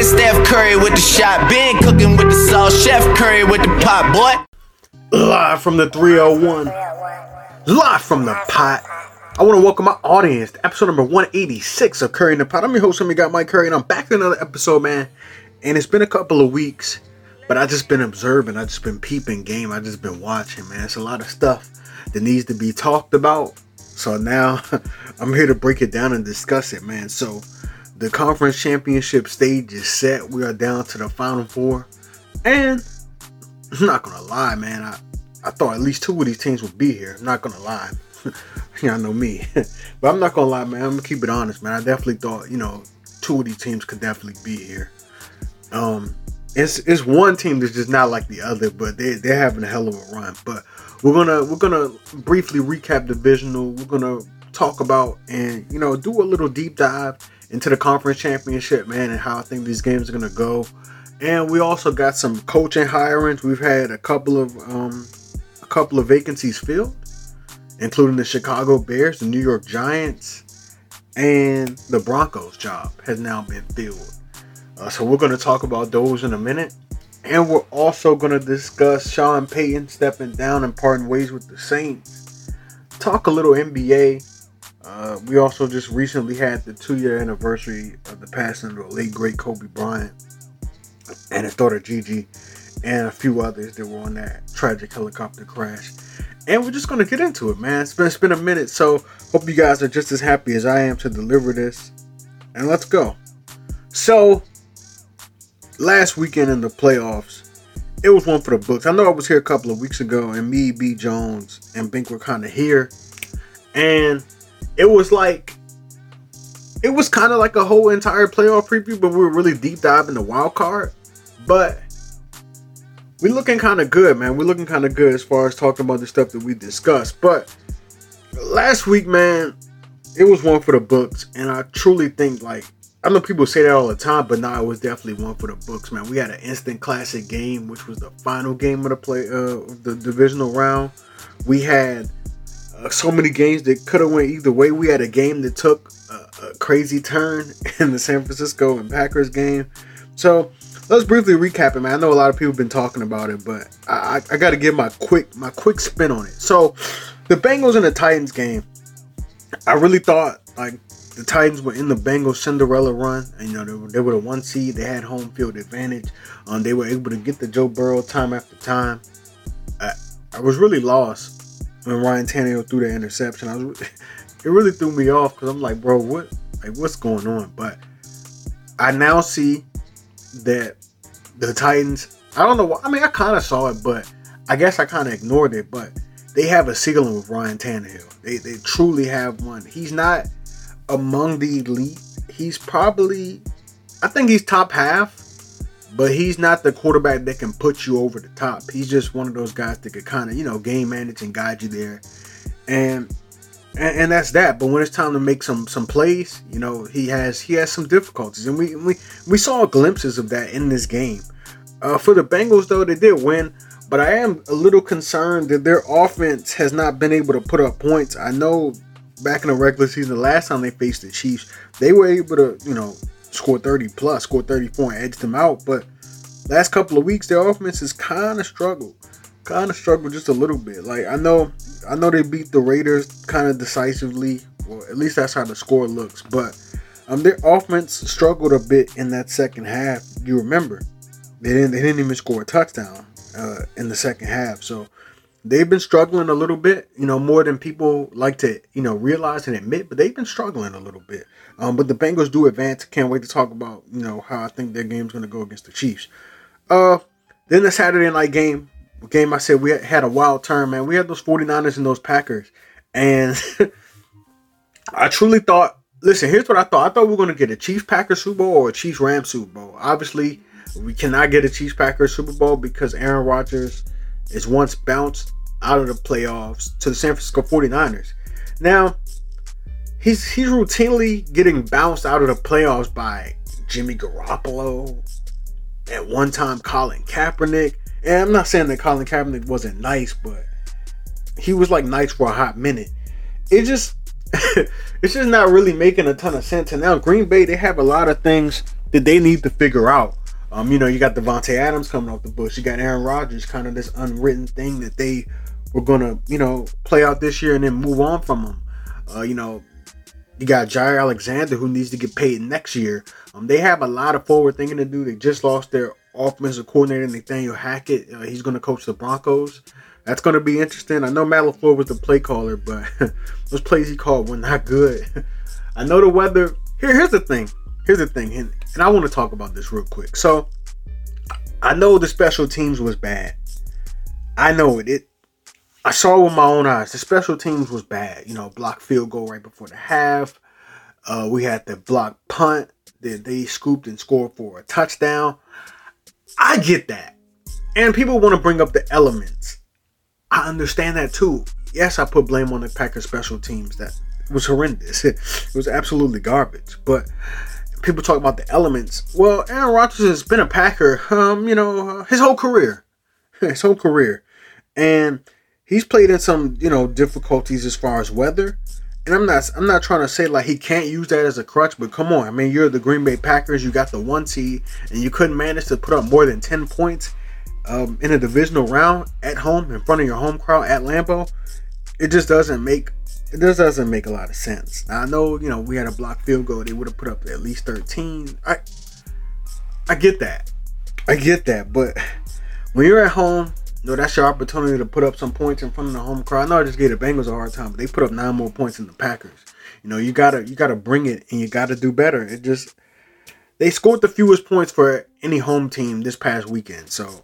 Been Steph Curry with the shot, been cooking with the sauce, Chef Curry with the pot, boy. Live from the 301. Live from the pot. I want to welcome my audience to episode number 186 of Curry in the Pot. I'm your host, Somebody Got Mike Curry, and I'm back with another episode, man. And it's been a couple of weeks, but I just been observing. I just been peeping game. I just been watching, man. It's a lot of stuff that needs to be talked about. So now I'm here to break it down and discuss it, man. So the conference championship stage is set. We are down to the final four. And I'm not gonna lie, man. I, I thought at least two of these teams would be here. I'm not gonna lie. Y'all know me. but I'm not gonna lie, man. I'm gonna keep it honest, man. I definitely thought, you know, two of these teams could definitely be here. Um it's it's one team that's just not like the other, but they they're having a hell of a run. But we're gonna we're gonna briefly recap the divisional. We're gonna talk about and you know do a little deep dive into the conference championship, man, and how I think these games are gonna go. And we also got some coaching hirings. We've had a couple of um, a couple of vacancies filled, including the Chicago Bears, the New York Giants, and the Broncos job has now been filled. Uh, so we're to talk about those in a minute. And we're also going to discuss Sean Payton stepping down and parting ways with the Saints. Talk a little NBA. Uh, we also just recently had the two year anniversary of the passing of the late great Kobe Bryant and his daughter Gigi and a few others that were on that tragic helicopter crash. And we're just gonna get into it, man. It's been, it's been a minute, so hope you guys are just as happy as I am to deliver this. And let's go. So, last weekend in the playoffs, it was one for the books. I know I was here a couple of weeks ago, and me, B. Jones, and Bink were kind of here, and it was like it was kind of like a whole entire playoff preview, but we were really deep diving the wild card. But we're looking kind of good, man. We're looking kind of good as far as talking about the stuff that we discussed. But last week, man, it was one for the books, and I truly think like I know people say that all the time, but now nah, it was definitely one for the books, man. We had an instant classic game, which was the final game of the play uh, of the divisional round. We had so many games that could have went either way. We had a game that took a, a crazy turn in the San Francisco and Packers game. So let's briefly recap it, man. I know a lot of people have been talking about it, but I, I got to give my quick my quick spin on it. So the Bengals and the Titans game, I really thought like the Titans were in the Bengals Cinderella run. And, you know, they were, they were the one seed. They had home field advantage. Um, they were able to get the Joe Burrow time after time. I, I was really lost when Ryan Tannehill threw that interception. I was, it really threw me off because I'm like, bro, what, like, what's going on? But I now see that the Titans. I don't know. Why, I mean, I kind of saw it, but I guess I kind of ignored it. But they have a ceiling with Ryan Tannehill. They they truly have one. He's not among the elite. He's probably, I think he's top half but he's not the quarterback that can put you over the top. He's just one of those guys that could kind of, you know, game manage and guide you there. And, and and, that's that. But when it's time to make some some plays, you know, he has he has some difficulties, and we we we saw glimpses of that in this game. Uh, for the Bengals, though, they did win, but I am a little concerned that their offense has not been able to put up points. I know back in the regular season, the last time they faced the Chiefs, they were able to, you know, scored 30 plus, scored 34 and edged them out. But last couple of weeks, their offense has kind of struggled, kind of struggled just a little bit. Like I know, I know they beat the Raiders kind of decisively. Well, at least that's how the score looks. But um, their offense struggled a bit in that second half. You remember, they didn't they didn't even score a touchdown uh, in the second half. So they've been struggling a little bit, you know, more than people like to, you know, realize and admit, but they've been struggling a little bit. Um, but the Bengals do advance. Can't wait to talk about, you know, how I think their game's going to go against the Chiefs. Uh, then the Saturday night game, game I said we had a wild turn, man. We had those 49ers and those Packers. And I truly thought, listen, here's what I thought. I thought we were going to get a Chiefs Packers Super Bowl or a Chiefs Rams Super Bowl. Obviously, we cannot get a Chiefs Packers Super Bowl because Aaron Rodgers – is once bounced out of the playoffs to the San Francisco 49ers. Now, he's he's routinely getting bounced out of the playoffs by Jimmy Garoppolo, at one time Colin Kaepernick. And I'm not saying that Colin Kaepernick wasn't nice, but he was like nice for a hot minute. It just it's just not really making a ton of sense. And now Green Bay, they have a lot of things that they need to figure out. Um, you know, you got Davante Adams coming off the bush. You got Aaron Rodgers, kind of this unwritten thing that they were gonna, you know, play out this year and then move on from them. Uh, you know, you got Jaire Alexander who needs to get paid next year. Um, they have a lot of forward thinking to do. They just lost their offensive coordinator Nathaniel Hackett. Uh, he's to coach the Broncos. That's to be interesting. I know Matt LaFleur was the play caller, but those plays he called were not good. I know the weather. Here, here's the thing. Here's the thing, and, and I want to talk about this real quick. So, I know the special teams was bad. I know it. It. I saw with my own eyes. The special teams was bad. You know, block field goal right before the half. Uh, we had the block punt that they scooped and scored for a touchdown. I get that. And people want to bring up the elements. I understand that too. Yes, I put blame on the Packers special teams. That was horrendous. It was absolutely garbage. But people talk about the elements. Well, Aaron Rodgers has been a Packer, um, you know, his whole career, his whole career, and he's played in some, you know, difficulties as far as weather. And I'm not, I'm not trying to say like he can't use that as a crutch, but come on, I mean, you're the Green Bay Packers, you got the one seed, and you couldn't manage to put up more than ten points um, in a divisional round at home in front of your home crowd at Lambeau. It just doesn't make just doesn't make a lot of sense. Now, I know, you know, we had a block field goal. They would have put up at least 13. I I get that. I get that. But when you're at home, you know, that's your opportunity to put up some points in front of the home crowd. I know I just gave the Bengals a hard time, but they put up nine more points than the Packers. You know, you gotta you gotta bring it and you gotta do better. It just they scored the fewest points for any home team this past weekend. So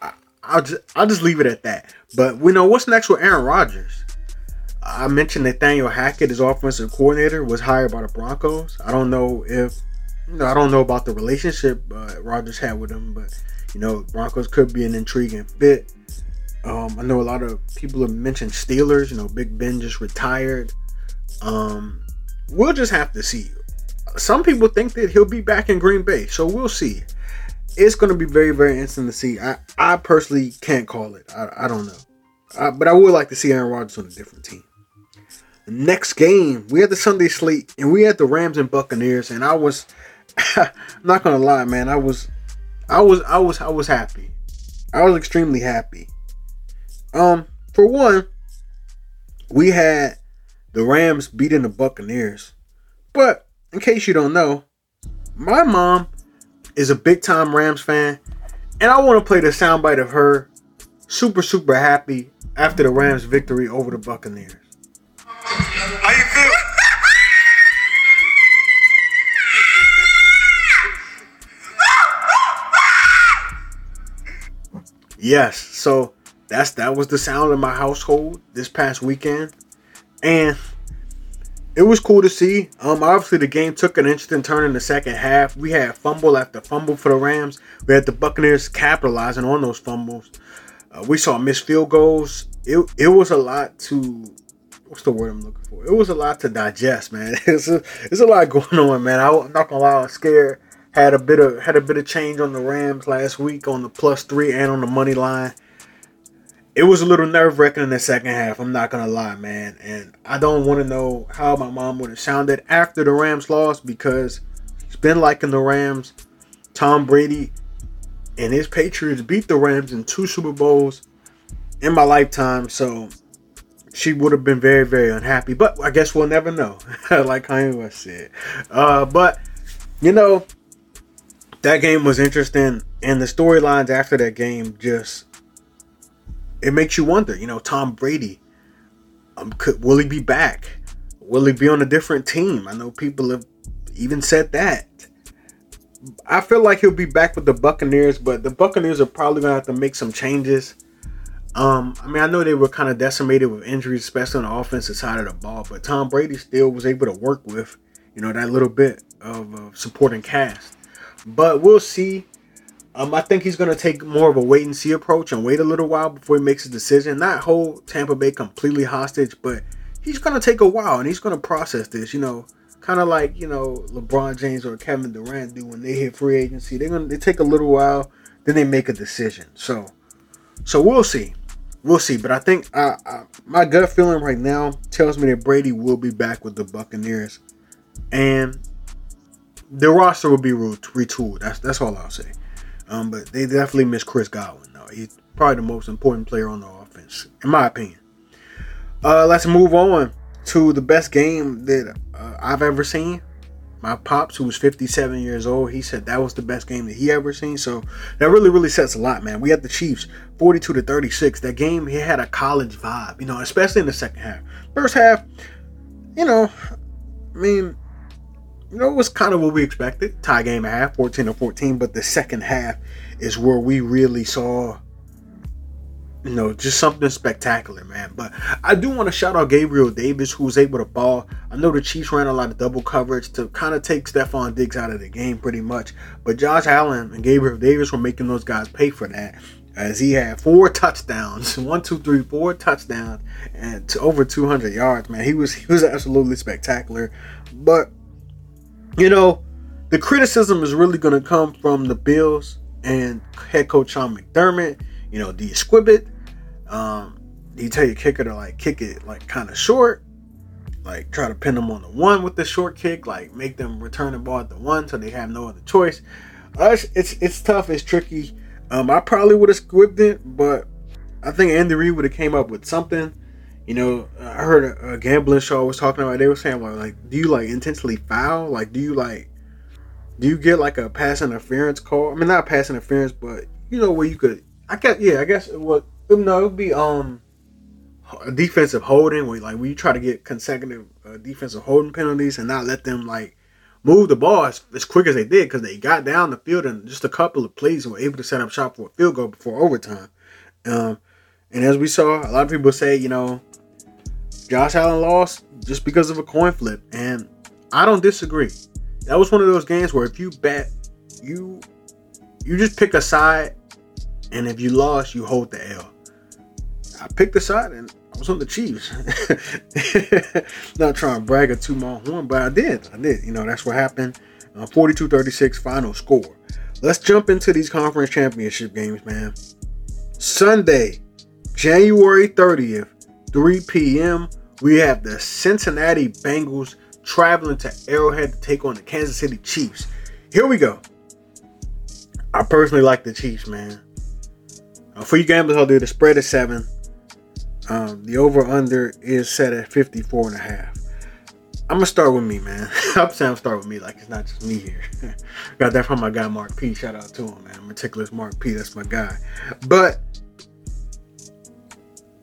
I, I'll just I'll just leave it at that. But we know what's next with Aaron Rodgers. I mentioned Nathaniel Hackett, his offensive coordinator, was hired by the Broncos. I don't know if, you know, I don't know about the relationship uh, Rodgers had with him, but you know, Broncos could be an intriguing fit. Um, I know a lot of people have mentioned Steelers. You know, Big Ben just retired. Um, we'll just have to see. Some people think that he'll be back in Green Bay, so we'll see. It's going to be very, very interesting to see. I, I personally can't call it. I, I don't know, I, but I would like to see Aaron Rodgers on a different team next game, we had the Sunday slate and we had the Rams and Buccaneers, and I was not gonna lie, man. I was I was I was I was happy. I was extremely happy. Um, for one, we had the Rams beating the Buccaneers. But in case you don't know, my mom is a big time Rams fan, and I want to play the soundbite of her super super happy after the Rams victory over the Buccaneers. Yes, so that's that was the sound of my household this past weekend, and it was cool to see. Um, obviously the game took an interesting turn in the second half. We had fumble after fumble for the Rams. We had the Buccaneers capitalizing on those fumbles. Uh, we saw missed field goals. It it was a lot to what's the word I'm looking for? It was a lot to digest, man. It's a, it's a lot going on, man. I, am not gonna lie, I was scared. Had a bit of had a bit of change on the Rams last week on the plus three and on the money line. It was a little nerve wracking in the second half. I'm not gonna lie, man. And I don't want to know how my mom would have sounded after the Rams lost because he's been liking the Rams. Tom Brady and his Patriots beat the Rams in two Super Bowls in my lifetime. So she would have been very, very unhappy. But I guess we'll never know, like Kanye West said. Uh, but you know, that game was interesting, and the storylines after that game just it makes you wonder. You know, Tom Brady, um, could will he be back? Will he be on a different team? I know people have even said that. I feel like he'll be back with the Buccaneers, but the Buccaneers are probably gonna have to make some changes um, I mean, I know they were kind of decimated with injuries, especially on the offensive side of the ball, but Tom Brady still was able to work with, you know, that little bit of uh, supporting cast. But we'll see. Um, I think he's going to take more of a wait and see approach and wait a little while before he makes a decision. Not hold Tampa Bay completely hostage, but he's going to take a while and he's going to process this. You know, kind of like you know LeBron James or Kevin Durant do when they hit free agency. They're going to they take a little while, then they make a decision. So, so we'll see we'll see. But I think uh, uh, my gut feeling right now tells me that Brady will be back with the Buccaneers, and the roster will be retooled. That's that's all I'll say. Um, but they definitely miss Chris Godwin. Though he's probably the most important player on the offense, in my opinion. Uh, let's move on to the best game that uh, I've ever seen. My pops, who was 57 years old, he said that was the best game that he ever seen. So that really, really sets a lot, man. We had the Chiefs 42 to 36. That game, he had a college vibe, you know, especially in the second half. First half, you know, I mean, you know, it was kind of what we expected. Tie game at half, 14 to 14. But the second half is where we really saw you know, just something spectacular, man. But I do want to shout out Gabriel Davis, who was able to ball. I know the Chiefs ran a lot of double coverage to kind of take Stefon Diggs out of the game pretty much. But Josh Allen and Gabriel Davis were making those guys pay for that. As he had four touchdowns, one, two, three, four touchdowns, and to over 200 yards, man. He was he was absolutely spectacular. But you know, the criticism is really going to come from the Bills and head coach Sean McDermott. You know, do you squib it? Um, you tell your kicker to like kick it like kind of short, like try to pin them on the one with the short kick, like make them return the ball at the one so they have no other choice. Uh, it's, it's it's tough, it's tricky. Um, I probably would have squibbed it, but I think Andy Reid would have came up with something. You know, I heard a, a gambling show was talking about. They were saying like, like, do you like intentionally foul? Like, do you like, do you get like a pass interference call? I mean, not pass interference, but you know where you could. I guess yeah, I guess what no, it would be um a defensive holding where like we try to get consecutive uh, defensive holding penalties and not let them like move the ball as, as quick as they did because they got down the field and just a couple of plays and were able to set up shop for a field goal before overtime. Um, and as we saw, a lot of people say, you know, Josh Allen lost just because of a coin flip, and I don't disagree. That was one of those games where if you bet, you you just pick a side, and if you lost, you hold the L. I picked a side and I was on the Chiefs. Not trying to brag or toot my horn, but I did. I did. You know, that's what happened. Uh, 42-36 final score. Let's jump into these conference championship games, man. Sunday, January 30th, 3 p.m., we have the Cincinnati Bengals traveling to Arrowhead to take on the Kansas City Chiefs. Here we go. I personally like the Chiefs, man. Uh, for you gamblers out there, the spread is seven. Um, the over under is set at 54 and a half. I'm gonna start with me, man. I'm saying start with me, like it's not just me here. Got that from my guy Mark P. Shout out to him, man. Meticulous Mark P. That's my guy. But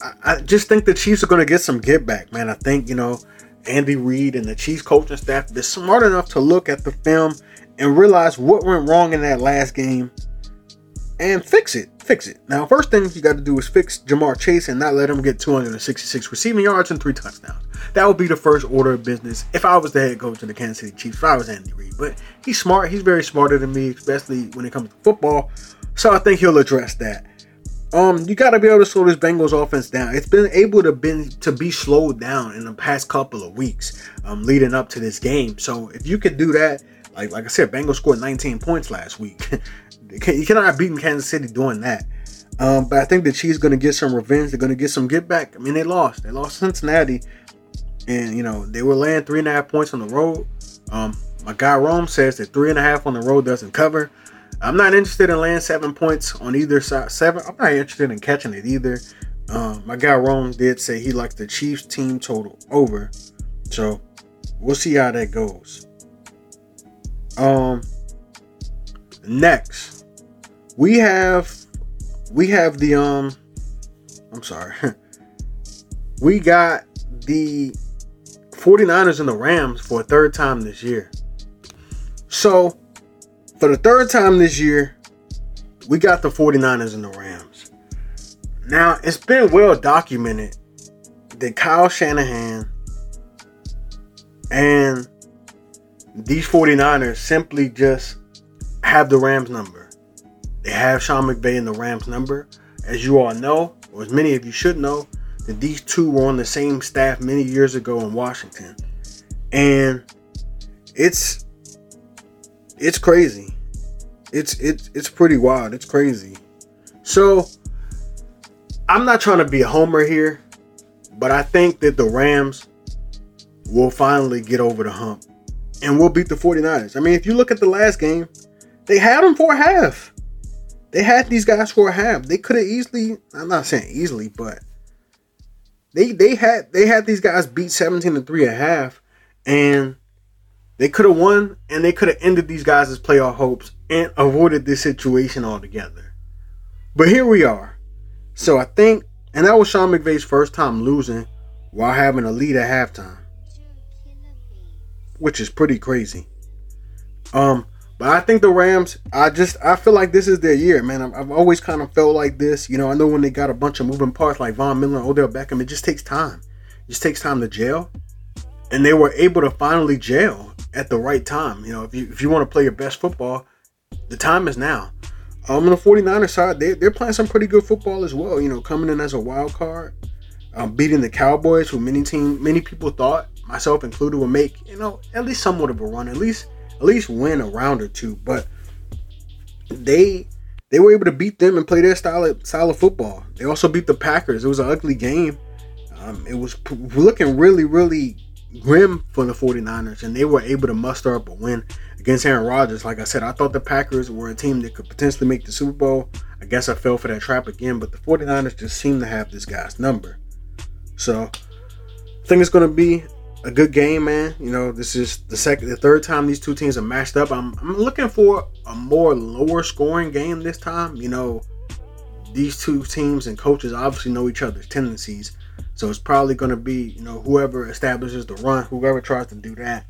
I, I just think the Chiefs are gonna get some get back, man. I think you know Andy Reid and the Chiefs coaching staff they're smart enough to look at the film and realize what went wrong in that last game and fix it. Fix it. Now, first thing you got to do is fix Ja'Marr Chase and not let him get 266 receiving yards and three touchdowns. That would be the first order of business if I was the head coach of the Kansas City Chiefs, if I was Andy Reid. But he's smart. He's very smarter than me, especially when it comes to football. So I think he'll address that. Um, you got to be able to slow this Bengals offense down. It's been able to been to be slowed down in the past couple of weeks, um, leading up to this game. So if you could do that, like like I said, Bengals scored 19 points last week. you cannot beat Kansas City doing that. Um, but I think the Chiefs going to get some revenge. They're going to get some get back. I mean, they lost. They lost Cincinnati, and you know they were laying three and a half points on the road. Um, my guy Rome says that three and a half on the road doesn't cover. I'm not interested in laying seven points on either side. Seven. I'm not interested in catching it either. Um, my guy Rome did say he liked the Chiefs team total over, so we'll see how that goes. Um, next we have we have the um I'm sorry. we got the 49ers and the Rams for a third time this year. So, for the third time this year, we got the 49ers and the Rams. Now, it's been well documented that Kyle Shanahan and these 49ers simply just have the Rams number. They have Sean McVay in the Rams number. As you all know, or as many of you should know, that these two were on the same staff many years ago in Washington. And it's it's crazy. It's it's it's pretty wild. It's crazy. So I'm not trying to be a homer here, but I think that the Rams will finally get over the hump and we'll beat the 49ers. I mean, if you look at the last game, they had them for a half. They had these guys for a half. They could have easily, I'm not saying easily, but they they had they had these guys beat 17 to 3 a half and they could have won and they could have ended these guys' playoff hopes and avoided this situation altogether. But here we are. So I think and that was Sean McVay's first time losing while having a lead at halftime. Which is pretty crazy. Um, but I think the Rams, I just I feel like this is their year, man. I've, I've always kind of felt like this. You know, I know when they got a bunch of moving parts like Von Miller, Odell Beckham, it just takes time. It just takes time to jail. And they were able to finally jail at the right time. You know, if you if you want to play your best football, the time is now. Um, on the 49ers side, they, they're playing some pretty good football as well. You know, coming in as a wild card, um, beating the Cowboys, who many team, many people thought, myself included, would make you know at least somewhat of a run, at least at least win a round or two. But they they were able to beat them and play their style of, style of football. They also beat the Packers. It was an ugly game. Um, it was p- looking really, really grim for the 49ers, and they were able to muster up a win against Aaron Rodgers. Like I said, I thought the Packers were a team that could potentially make the Super Bowl. I guess I fell for that trap again, but the 49ers just seem to have this guy's number. So I think it's going to be a good game, man. You know, this is the second, the third time these two teams are matched up. I'm, I'm looking for a more lower scoring game this time. You know, these two teams and coaches obviously know each other's tendencies. So it's probably going to be, you know, whoever establishes the run, whoever tries to do that,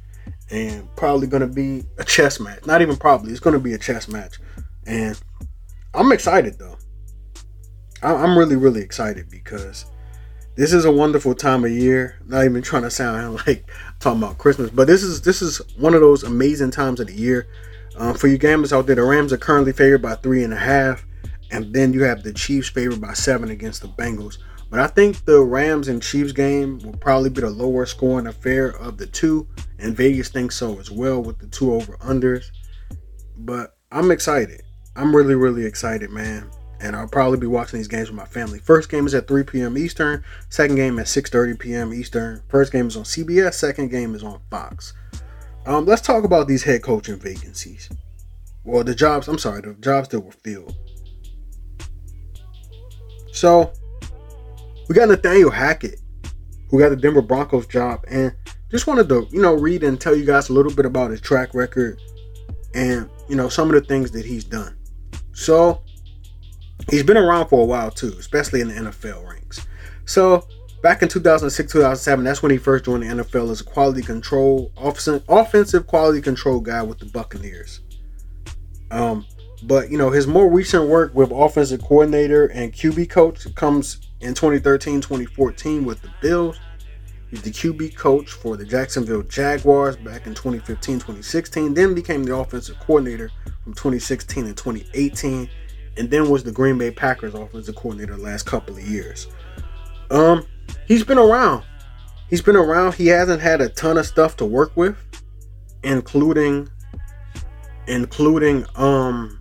and probably going to be a chess match. Not even probably, it's going to be a chess match. And I'm excited though. I'm really, really excited because this is a wonderful time of year. Not even trying to sound like talking about Christmas, but this is this is one of those amazing times of the year. Um, for you gamblers out there, the Rams are currently favored by three and a half, and then you have the Chiefs favored by seven against the Bengals. But I think the Rams and Chiefs game will probably be the lower scoring affair of the two, and Vegas thinks so as well with the two over unders. But I'm excited. I'm really, really excited, man. And I'll probably be watching these games with my family. First game is at 3 p.m. Eastern. Second game at 6:30 p.m. Eastern. First game is on CBS. Second game is on Fox. Um, let's talk about these head coaching vacancies. Well, the jobs. I'm sorry, the jobs that were filled. So we got Nathaniel Hackett, who got the Denver Broncos job, and just wanted to, you know, read and tell you guys a little bit about his track record and, you know, some of the things that he's done. So, he's been around for a while too, especially in the NFL ranks. So, back in 2006, 2007, that's when he first joined the NFL as a quality control, offensive quality control guy with the Buccaneers. Um, but you know, his more recent work with offensive coordinator and QB coach comes in 2013 2014 with the Bills. He's the QB coach for the Jacksonville Jaguars back in 2015 2016, then became the offensive coordinator from 2016 and 2018, and then was the Green Bay Packers offensive coordinator the last couple of years. Um, he's been around. He's been around. He hasn't had a ton of stuff to work with, including including um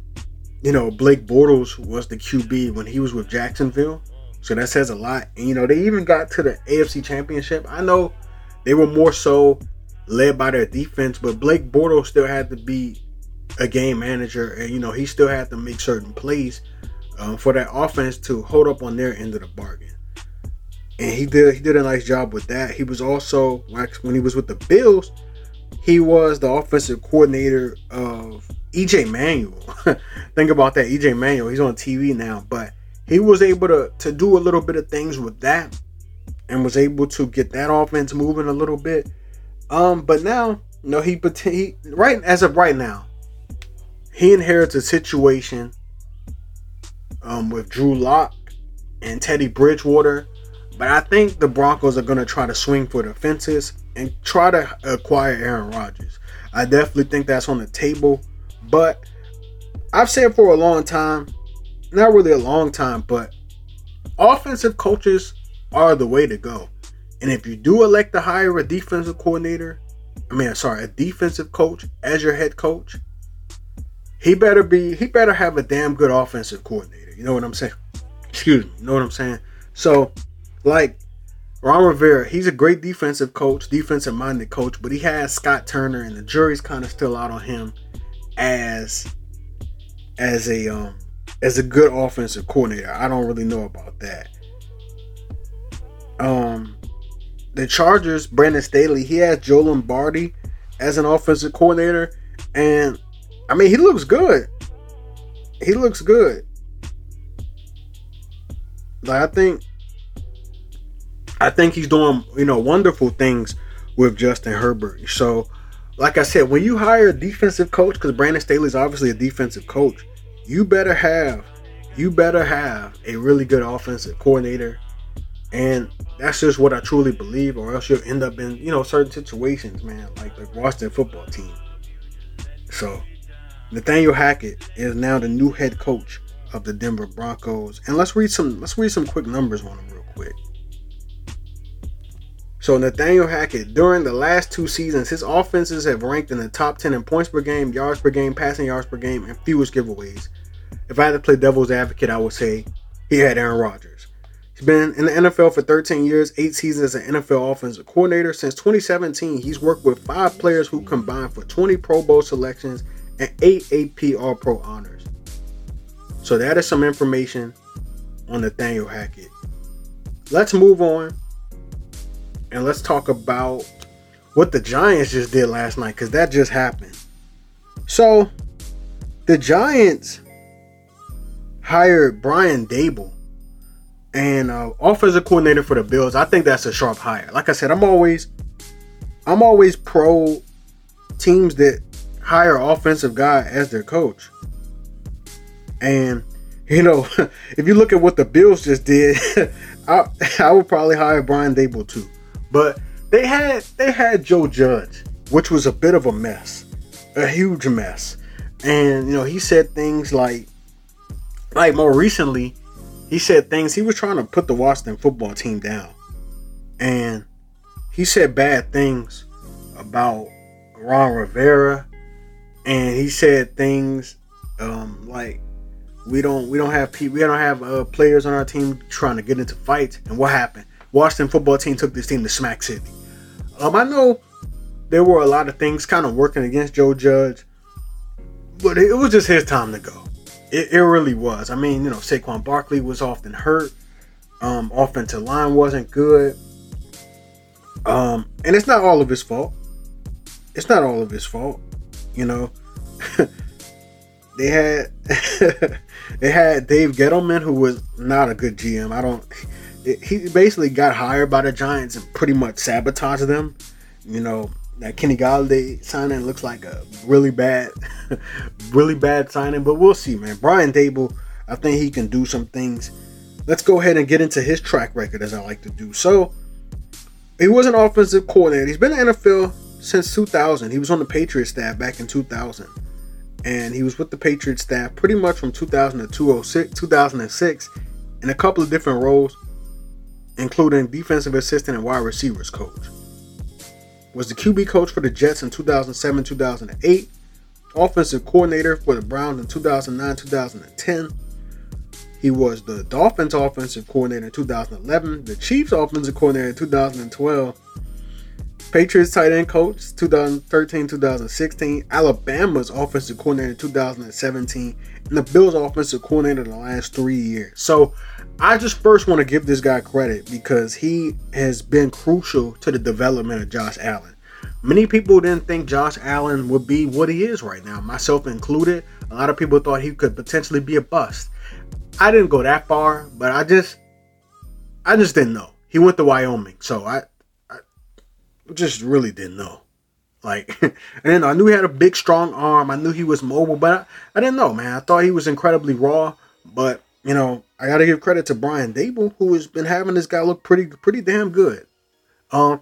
you know Blake Bortles was the QB when he was with Jacksonville so that says a lot. And you know, they even got to the AFC Championship. I know they were more so led by their defense, but Blake Bortles still had to be a game manager, and you know, he still had to make certain plays um, for that offense to hold up on their end of the bargain. And he did he did a nice job with that. He was also like when he was with the Bills, he was the offensive coordinator of EJ Manuel. Think about that, EJ Manuel. He's on TV now, but he was able to to do a little bit of things with that and was able to get that offense moving a little bit. Um, but now, you know, he, he right as of right now, he inherits a situation um, with Drew Lock and Teddy Bridgewater. But I think the Broncos are going to try to swing for the fences and try to acquire Aaron Rodgers. I definitely think that's on the table. But I've said for a long time, not really a long time, but offensive coaches are the way to go. And if you do elect to hire a defensive coordinator, I mean, sorry, a defensive coach as your head coach, he better be, he better have a damn good offensive coordinator. You know what I'm saying? Excuse me. You know what I'm saying? So, like, Ron Rivera, he's a great defensive coach, defensive minded coach, but he has Scott Turner, and the jury's kind of still out on him as as a um as a good offensive coordinator. I don't really know about that. Um, the Chargers, Brandon Staley, he has Joe Lombardi as an offensive coordinator, and I mean he looks good. He looks good. Like I think, I think he's doing you know wonderful things with Justin Herbert. So, like I said, when you hire a defensive coach, because Brandon Staley is obviously a defensive coach, you better have you better have a really good offensive coordinator and that's just what I truly believe, or else you'll end up in, you know, certain situations, man, like the Washington football team. So Nathaniel Hackett is now the new head coach of the Denver Broncos. And let's read some let's read some quick numbers on him real quick. So Nathaniel Hackett, during the last two seasons, his offenses have ranked in the top 10 in points per game, yards per game, passing yards per game, and fewest giveaways. If I had to play devil's advocate, I would say he had Aaron Rodgers. He's been in the NFL for 13 years, eight seasons as an NFL offensive coordinator. Since 2017, he's worked with five players who combined for 20 Pro Bowl selections and eight AP All Pro honors. So that is some information on Nathaniel Hackett. Let's move on and let's talk about what the Giants just did last night because that just happened. So the Giants hired Brian Daboll and uh, offensive coordinator for the Bills. I think that's a sharp hire. Like I said, I'm always, I'm always pro teams that hire offensive guy as their coach. And you know, if you look at what the Bills just did, I, I would probably hire Brian Daboll too. But they had they had Joe Judge, which was a bit of a mess, a huge mess. And you know, he said things like, like more recently, he said things. He was trying to put the Washington football team down, and he said bad things about Ron Rivera, and he said things um, like we don't we don't have people we don't have uh, players on our team trying to get into fights. And what happened? Washington football team took this team to Smack City. Um, I know there were a lot of things kind of working against Joe Judge, but it was just his time to go. It, it really was. I mean, you know, Saquon Barkley was often hurt. Um, offensive line wasn't good. Um, and it's not all of his fault. It's not all of his fault. You know, they had they had Dave Gettleman, who was not a good GM. I don't. He basically got hired by the Giants and pretty much sabotaged them. You know, that Kenny Golladay signing looks like a really bad, really bad signing, but we'll see, man. Brian Daboll, I think he can do some things. Let's go ahead and get into his track record as I like to do. So, he was an offensive coordinator. He's been in the NFL since 2000. He was on the Patriots staff back in 2000. And he was with the Patriots staff pretty much from 2000 to 2006, 2006 in a couple of different roles, including defensive assistant and wide receivers coach was the QB coach for the Jets in 2007 2008, offensive coordinator for the Browns in 2009 2010. He was the Dolphins offensive coordinator in 2011, the Chiefs offensive coordinator in 2012, Patriots tight end coach 2013 2016, Alabama's offensive coordinator in 2017, and the Bills offensive coordinator the last three years. So I just first want to give this guy credit because he has been crucial to the development of Josh Allen. Many people didn't think Josh Allen would be what he is right now, myself included. A lot of people thought he could potentially be a bust. I didn't go that far, but I just I just didn't know. He went to Wyoming, so I, I just really didn't know. Like, and then I knew he had a big, strong arm. I knew he was mobile, but I, I didn't know, man. I thought he was incredibly raw, but you know, I got to give credit to Brian Daboll, who has been having this guy look pretty, pretty damn good. Um,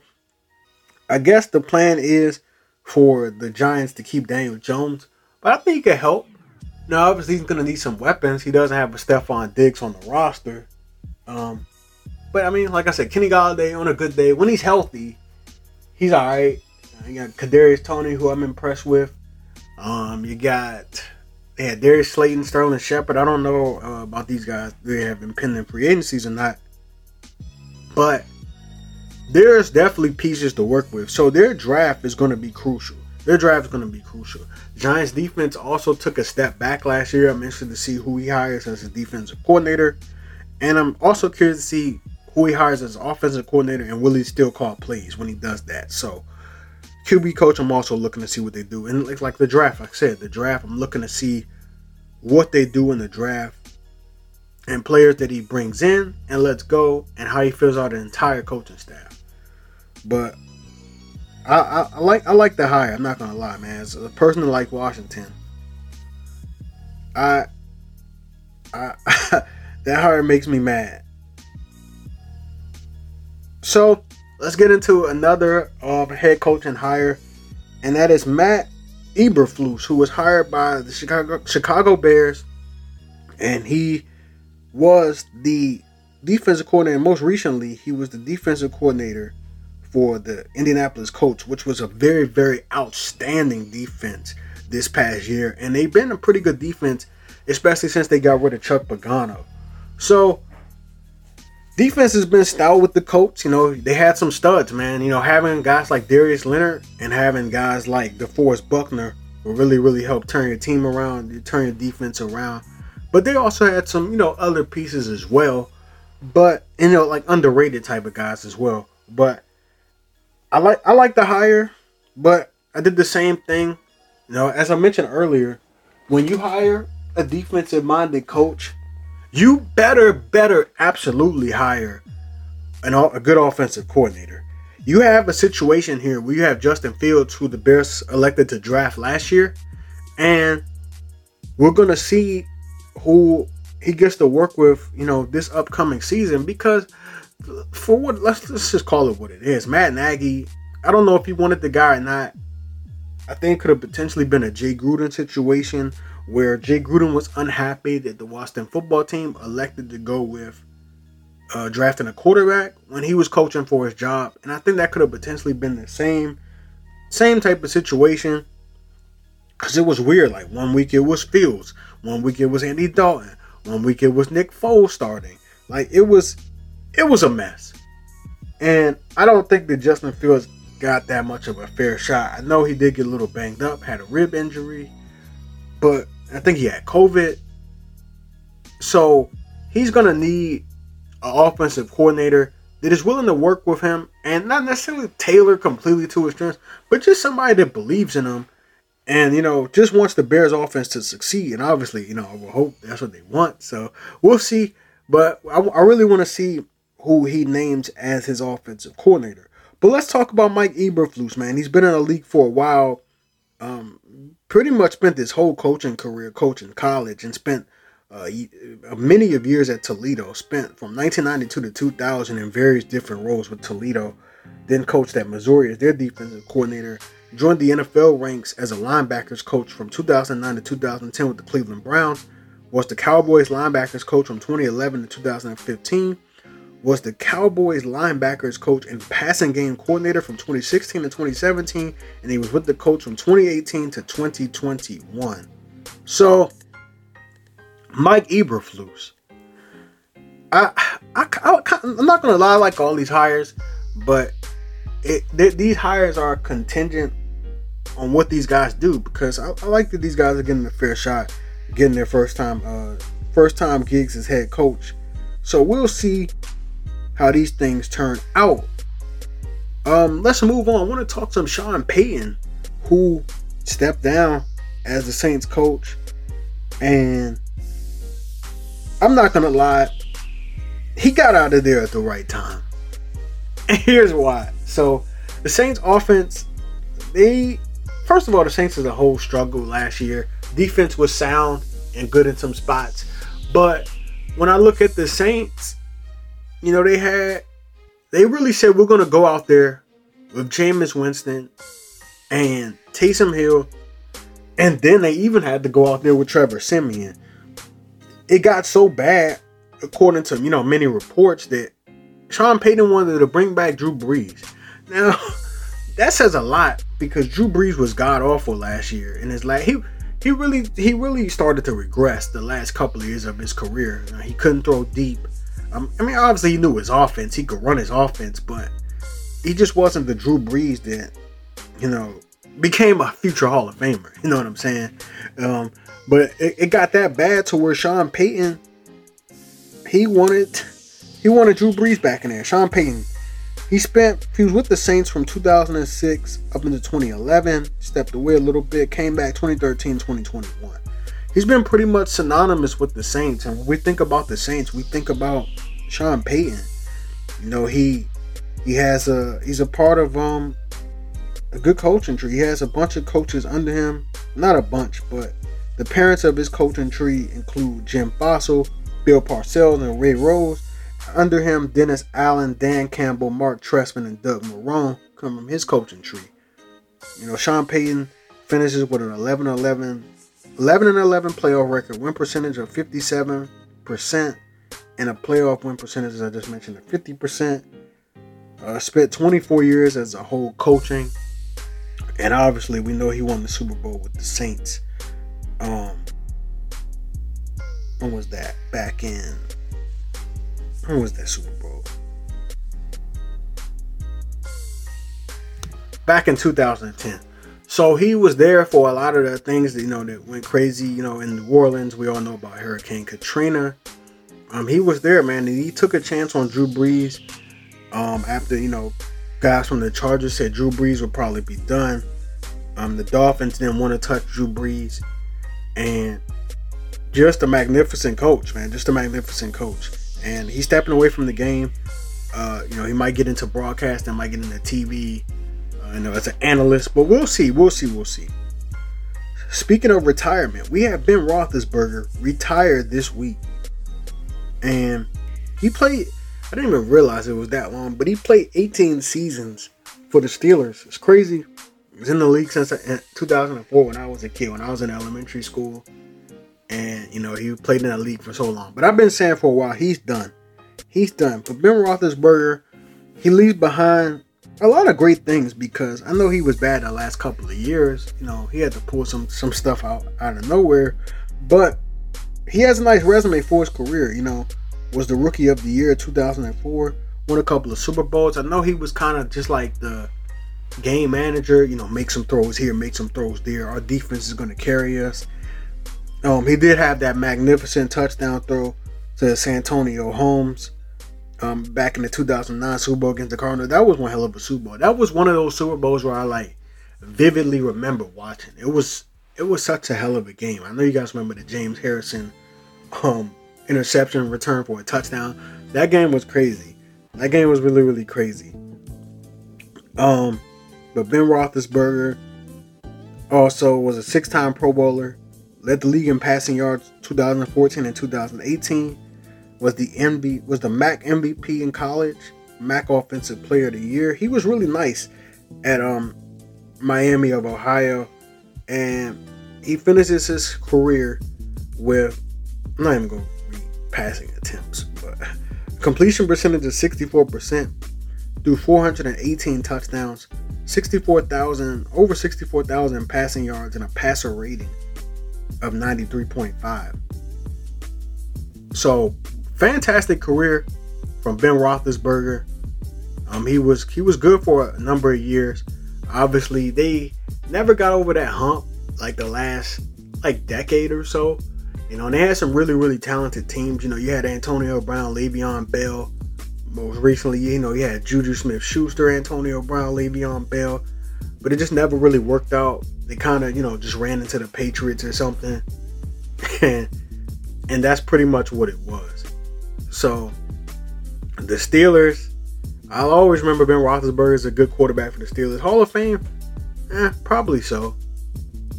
I guess the plan is for the Giants to keep Daniel Jones, but I think he could help. Now, obviously, he's going to need some weapons. He doesn't have a Stefon Diggs on the roster. Um, but I mean, like I said, Kenny Golladay on a good day when he's healthy, he's all right. You got Kadarius Toney, who I'm impressed with. Um, you got yeah, Darius Slayton, Sterling Shepard. I don't know uh, about these guys. They have impending free agencies or not. But there's definitely pieces to work with. So their draft is going to be crucial. Their draft is going to be crucial. Giants defense also took a step back last year. I'm interested to see who he hires as his defensive coordinator. And I'm also curious to see who he hires as offensive coordinator and will he still call plays when he does that. So QB coach, I'm also looking to see what they do. And like, like the draft, like I said, the draft, I'm looking to see what they do in the draft and players that he brings in and lets go and how he fills out the entire coaching staff. But I, I, I, like I like the hire. I'm not gonna lie, man. As a person like Washington, I, I that hire makes me mad. So let's get into another uh, head coach and hire, and that is Matt Eberflus, who was hired by the Chicago Chicago Bears, and he was the defensive coordinator. Most recently, he was the defensive coordinator for the Indianapolis Colts, which was a very, very outstanding defense this past year. And they've been a pretty good defense, especially since they got rid of Chuck Pagano. So defense has been stout with the Colts. You know, they had some studs, man. You know, having guys like Darius Leonard and having guys like DeForest Buckner will really, really help turn your team around, turn your defense around. But they also had some, you know, other pieces as well. But you know, like underrated type of guys as well. But I like I like the hire, but I did the same thing. You know, as I mentioned earlier, when you hire a defensive minded coach, you better better absolutely hire an a good offensive coordinator. You have a situation here where you have Justin Fields, who the Bears elected to draft last year, and we're gonna see who he gets to work with, you know, this upcoming season because for what let's let's just call it what it is. Matt Nagy, I don't know if he wanted the guy or not. I think could have potentially been a Jay Gruden situation where Jay Gruden was unhappy that the Washington football team elected to go with uh, drafting a quarterback when he was coaching for his job, and I think that could have potentially been the same same type of situation because it was weird. Like one week it was Fields, one week it was Andy Dalton, one week it was Nick Foles starting. Like it was it was a mess. And I don't think that Justin Fields got that much of a fair shot. I know he did get a little banged up, had a rib injury, but I think he had COVID. So he's going to need an offensive coordinator that is willing to work with him and not necessarily tailor completely to his strengths, but just somebody that believes in him and you know just wants the Bears offense to succeed. And obviously, you know, I will hope that's what they want. So we'll see. But I, I really want to see who he names as his offensive coordinator. But let's talk about Mike Eberflus, man. He's been in the league for a while. Um, pretty much spent his whole coaching career coaching college and spent uh, many of years at Toledo. Spent from 1992 to 2000 in various different roles with Toledo. Then coached at Missouri as their defensive coordinator. Joined the NFL ranks as a linebackers coach from 2009 to 2010 with the Cleveland Browns. Was the Cowboys linebackers coach from 2011 to 2015 was the Cowboys linebackers coach and passing game coordinator from 2016 to 2017, and he was with the coach from 2018 to 2021. So, Mike Eberflus. I, I, I, am not gonna lie, I like all these hires, but it, they, these hires are contingent on what these guys do because I, I, like that these guys are getting a fair shot, getting their first time, uh, first time gigs as head coach. So we'll see how these things turn out. Um, let's move on. I want to talk some Sean Payton, who stepped down as the Saints coach. And I'm not gonna lie, he got out of there at the right time. And here's why. So the Saints offense, they first of all, the Saints as a whole struggled last year. Defense was sound and good in some spots. But when I look at the Saints, you know, they had they really said we're gonna go out there with Jameis Winston and Taysom Hill, and then they even had to go out there with Trevor Siemian. It got so bad, according to you know many reports, that Sean Payton wanted to bring back Drew Brees. Now, that says a lot because Drew Brees was god awful last year, and it's like he he really he really started to regress the last couple of years of his career. He couldn't throw deep. I mean, obviously he knew his offense. He could run his offense, but he just wasn't the Drew Brees that you know became a future Hall of Famer. You know what I'm saying? Um, but it, it got that bad to where Sean Payton he wanted he wanted Drew Brees back in there. Sean Payton he spent he was with the Saints from 2006 up into 2011, stepped away a little bit, came back 2013, 2021. He's been pretty much synonymous with the Saints, and when we think about the Saints, we think about Sean Payton. You know, he he has a he's a part of um a good coaching tree. He has a bunch of coaches under him, not a bunch, but the parents of his coaching tree include Jim Fassel, Bill Parcells, and Ray Rhodes. Under him, Dennis Allen, Dan Campbell, Mark Trestman, and Doug Marrone come from his coaching tree. You know, Sean Payton finishes with an 11 11, 11 and 11 playoff record, win percentage of 57%, and a playoff win percentage, as I just mentioned, of 50%. Uh, spent 24 years as a whole coaching, and obviously we know he won the Super Bowl with the Saints. Um, when was that? Back in when was that Super Bowl? Back in 2010. So he was there for a lot of the things that you know that went crazy. You know, in New Orleans, we all know about Hurricane Katrina. Um, he was there, man, he took a chance on Drew Brees. Um, after you know, guys from the Chargers said Drew Brees would probably be done. Um, the Dolphins didn't want to touch Drew Brees, and just a magnificent coach, man. Just a magnificent coach and he's stepping away from the game. Uh, you know, he might get into broadcasting, might get into TV, uh, you know, as an analyst, but we'll see, we'll see, we'll see. Speaking of retirement, we have Ben Roethlisberger retired this week, and he played. I didn't even realize it was that long, but he played 18 seasons for the Steelers. It's crazy. He was in the league since uh, 2004 when I was a kid, when I was in elementary school and you know he played in the league for so long. But I've been saying for a while he's done. He's done. But Ben Roethlisberger, he leaves behind a lot of great things because I know he was bad the last couple of years. You know he had to pull some some stuff out out of nowhere, but he has a nice resume for his career. You know, was the rookie of the year 2004, won a couple of Super Bowls. I know he was kind of just like the game manager. You know, make some throws here, make some throws there. Our defense is going to carry us um, he did have that magnificent touchdown throw to Santonio Holmes um, back in the 2009 Super Bowl against the Cardinals. That was one hell of a Super Bowl. That was one of those Super Bowls where I like vividly remember watching. It was it was such a hell of a game. I know you guys remember the James Harrison um, interception return for a touchdown. That game was crazy. That game was really really crazy. Um, but Ben Roethlisberger also was a six-time Pro Bowler led the league in passing yards 2014 and 2018. Was the MB was the MAC MVP in college, MAC Offensive Player of the Year. He was really nice at um Miami of Ohio, and he finishes his career with I'm not even going to read passing attempts, but completion percentage of 64% through 418 touchdowns, 64,000 over 64,000 passing yards, and a passer rating of 93.5. So, fantastic career from Ben Roethlisberger. Um, he was he was good for a number of years. Obviously, they never got over that hump like the last like decade or so. You know, and they had some really really talented teams. You know, you had Antonio Brown, Le'Veon Bell. Most recently, you know, you had Juju Smith-Schuster, Antonio Brown, Le'Veon Bell, but it just never really worked out they kind of you know just ran into the Patriots or something, and and that's pretty much what it was. So the Steelers, I'll always remember Ben Roethlisberger is a good quarterback for the Steelers. Hall of Fame, eh, probably so.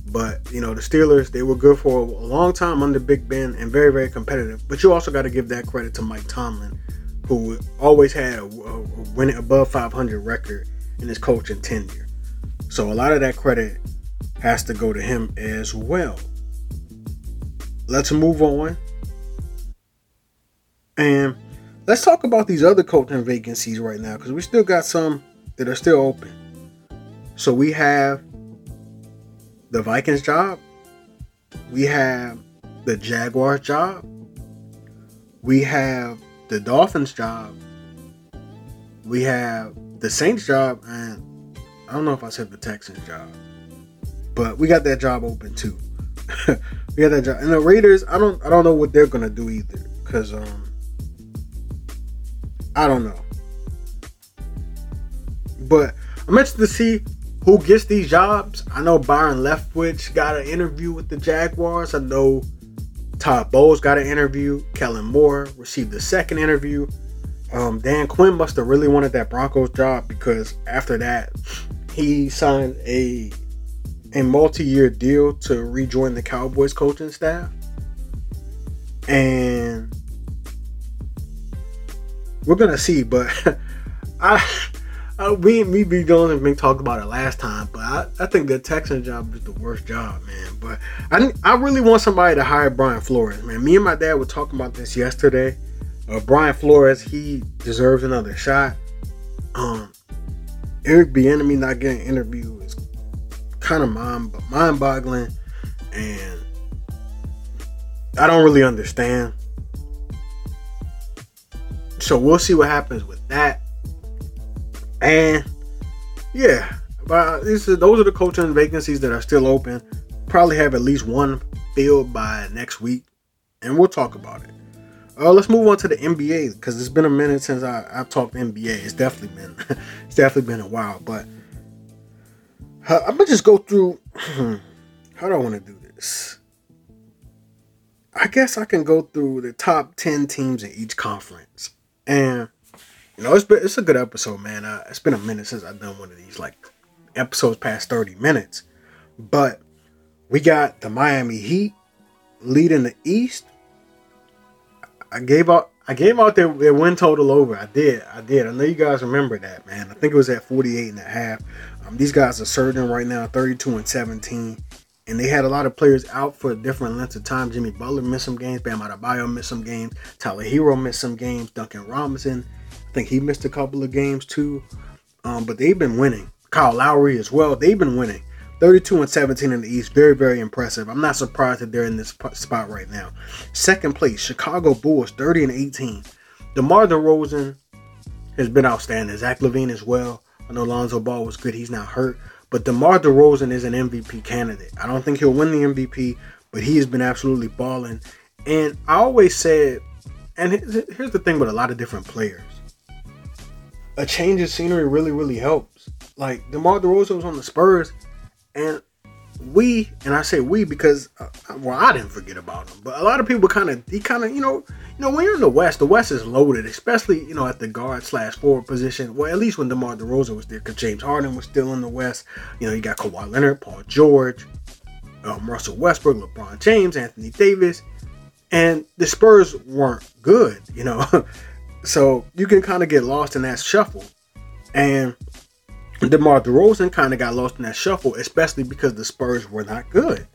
But you know the Steelers, they were good for a long time under Big Ben and very very competitive. But you also got to give that credit to Mike Tomlin, who always had a, a winning above 500 record in his coaching tenure. So a lot of that credit has to go to him as well. Let's move on. And let's talk about these other coaching vacancies right now because we still got some that are still open. So we have the Vikings job, we have the Jaguars job, we have the Dolphins job, we have the Saints job, and I don't know if I said the Texans job, but we got that job open too. we got that job, and the Raiders. I don't I don't know what they're gonna do either, cause um I don't know, but I'm interested to see who gets these jobs. I know Byron Leftwich got an interview with the Jaguars. I know Todd Bowles got an interview. Kellen Moore received the second interview. Um, Dan Quinn must have really wanted that Broncos job because after that, he signed a a multi-year deal to rejoin the Cowboys coaching staff. And we're gonna see, but I uh, we me be Jones and Mink talked about it last time, but I, I think the Texan job is the worst job, man. But I I really want somebody to hire Brian Flores, man. Me and my dad were talking about this yesterday. Uh, Brian Flores, he deserves another shot. Um, Eric Bieniemy not getting interview is kind of mind mind boggling, and I don't really understand. So we'll see what happens with that. And yeah, but those are the coaching vacancies that are still open. Probably have at least one filled by next week, and we'll talk about it. Uh, let's move on to the NBA because it's been a minute since I, I've talked NBA. It's definitely been it's definitely been a while, but uh, I'm gonna just go through. how do I want to do this? I guess I can go through the top ten teams in each conference, and you know, it's been it's a good episode, man. Uh, it's been a minute since I've done one of these like episodes past thirty minutes, but we got the Miami Heat leading the East. I gave out I gave out their, their win total over. I did. I did. I know you guys remember that, man. I think it was at 48 and a half. Um, these guys are surging right now, 32 and 17. And they had a lot of players out for different lengths of time. Jimmy Butler missed some games. Bam Adebayo missed some games. Tyler Herro missed some games. Duncan Robinson think he missed a couple of games too. Um, but they've been winning. Kyle Lowry as well. They've been winning. 32 and 17 in the East. Very, very impressive. I'm not surprised that they're in this spot right now. Second place, Chicago Bulls, 30 and 18. DeMar DeRozan has been outstanding. Zach LaVine as well. I know Lonzo Ball was good. He's not hurt. But DeMar DeRozan is an MVP candidate. I don't think he'll win the MVP, but he has been absolutely balling. And I always said, and here's the thing with a lot of different players a change of scenery really, really helps. Like DeMar DeRozan was on the Spurs, and we, and I say we because, uh, well, I didn't forget about him, but a lot of people kind of, he kind of, you know, you know, when you're in the West, the West is loaded, especially you know at the guard slash forward position. Well, at least when DeMar DeRozan was there, because James Harden was still in the West. You know, you got Kawhi Leonard, Paul George, um, Russell Westbrook, LeBron James, Anthony Davis, and the Spurs weren't good. You know, So you can kind of get lost in that shuffle. And DeMar DeRozan kind of got lost in that shuffle, especially because the Spurs were not good.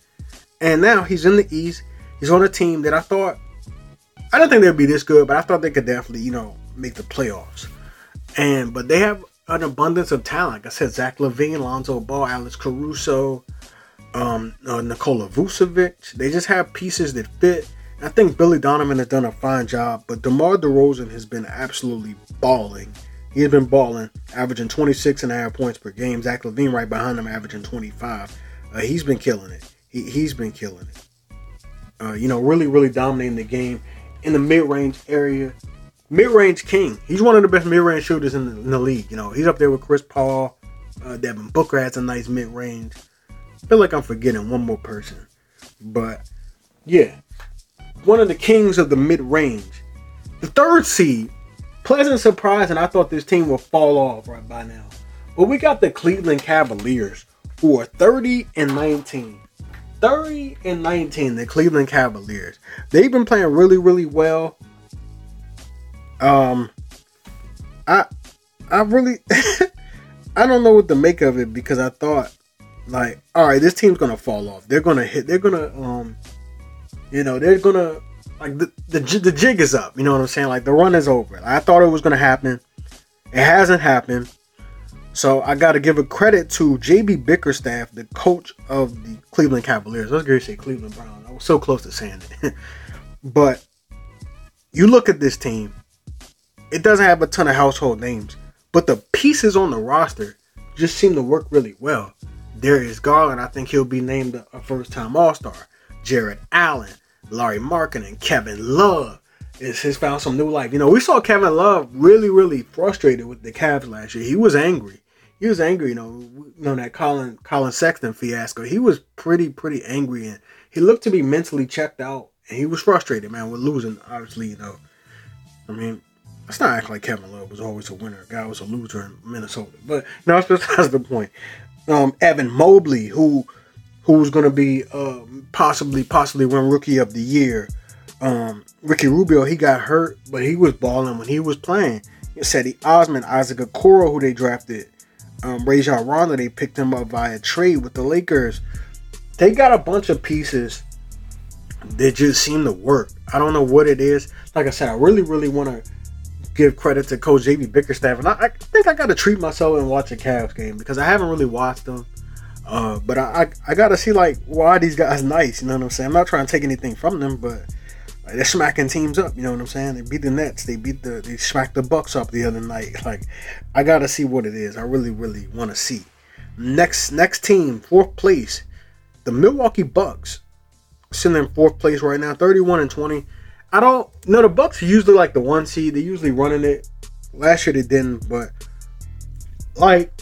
And now he's in the East. He's on a team that I thought, I didn't think they'd be this good, but I thought they could definitely, you know, make the playoffs. And, but they have an abundance of talent. Like I said, Zach LaVine, Lonzo Ball, Alex Caruso, um, uh, Nikola Vucevic. They just have pieces that fit. I think Billy Donovan has done a fine job, but DeMar DeRozan has been absolutely balling. He has been balling, averaging 26 and a half points per game. Zach LaVine right behind him, averaging 25. Uh, he's been killing it. He, he's been killing it. Uh, you know, really, really dominating the game in the mid-range area. Mid-range king. He's one of the best mid-range shooters in the, in the league. You know, he's up there with Chris Paul. Uh, Devin Booker has a nice mid-range. I feel like I'm forgetting one more person, but yeah, one of the kings of the mid range. The third seed, pleasant surprise, and I thought this team would fall off right by now. But we got the Cleveland Cavaliers, who are 30 and 19. 30 and 19, the Cleveland Cavaliers. They've been playing really, really well. Um, I, I really, I don't know what to make of it because I thought, like, all right, this team's gonna fall off. They're gonna hit. They're gonna um you know, they're gonna like the, the the jig is up. You know what I'm saying? Like the run is over. I thought it was gonna happen. It hasn't happened. So I got to give a credit to JB Bickerstaff, the coach of the Cleveland Cavaliers. I was going to say Cleveland Browns. I was so close to saying it. but you look at this team, it doesn't have a ton of household names, but the pieces on the roster just seem to work really well. Darius Garland, I think he'll be named a first time All Star. Jarrett Allen, Lauri Markkanen, and Kevin Love is has found some new life. You know, we saw Kevin Love really, really frustrated with the Cavs last year. He was angry. He was angry, you know, you know that Collin Collin Sexton fiasco. He was pretty, pretty angry and he looked to be mentally checked out and he was frustrated, man, with losing, obviously, you know. I mean, it's not acting like Kevin Love was always a winner. Guy was a loser in Minnesota. But no, that's besides the point. Um, Evan Mobley, who who's going to be uh, possibly possibly win Rookie of the Year. Um, Ricky Rubio, he got hurt, but he was balling when he was playing. Cedi Osman, Isaac Okoro, who they drafted, um, Rajon Rondo, they picked him up via trade with the Lakers. They got a bunch of pieces that just seem to work. I don't know what it is. Like I said, I really, really want to give credit to Coach JB Bickerstaff, and I, I think I got to treat myself and watch a Cavs game because I haven't really watched them. Uh, but I, I, I gotta see like why these guys nice. You know what I'm saying? I'm not trying to take anything from them, but like, they're smacking teams up. You know what I'm saying? They beat the Nets. They beat the they smacked the Bucks up the other night. Like I gotta see what it is. I really really want to see. Next next team fourth place, the Milwaukee Bucks, sitting in fourth place right now, 31 and 20. I don't know the Bucks usually like the one seed. They're usually running it. Last year they didn't, but like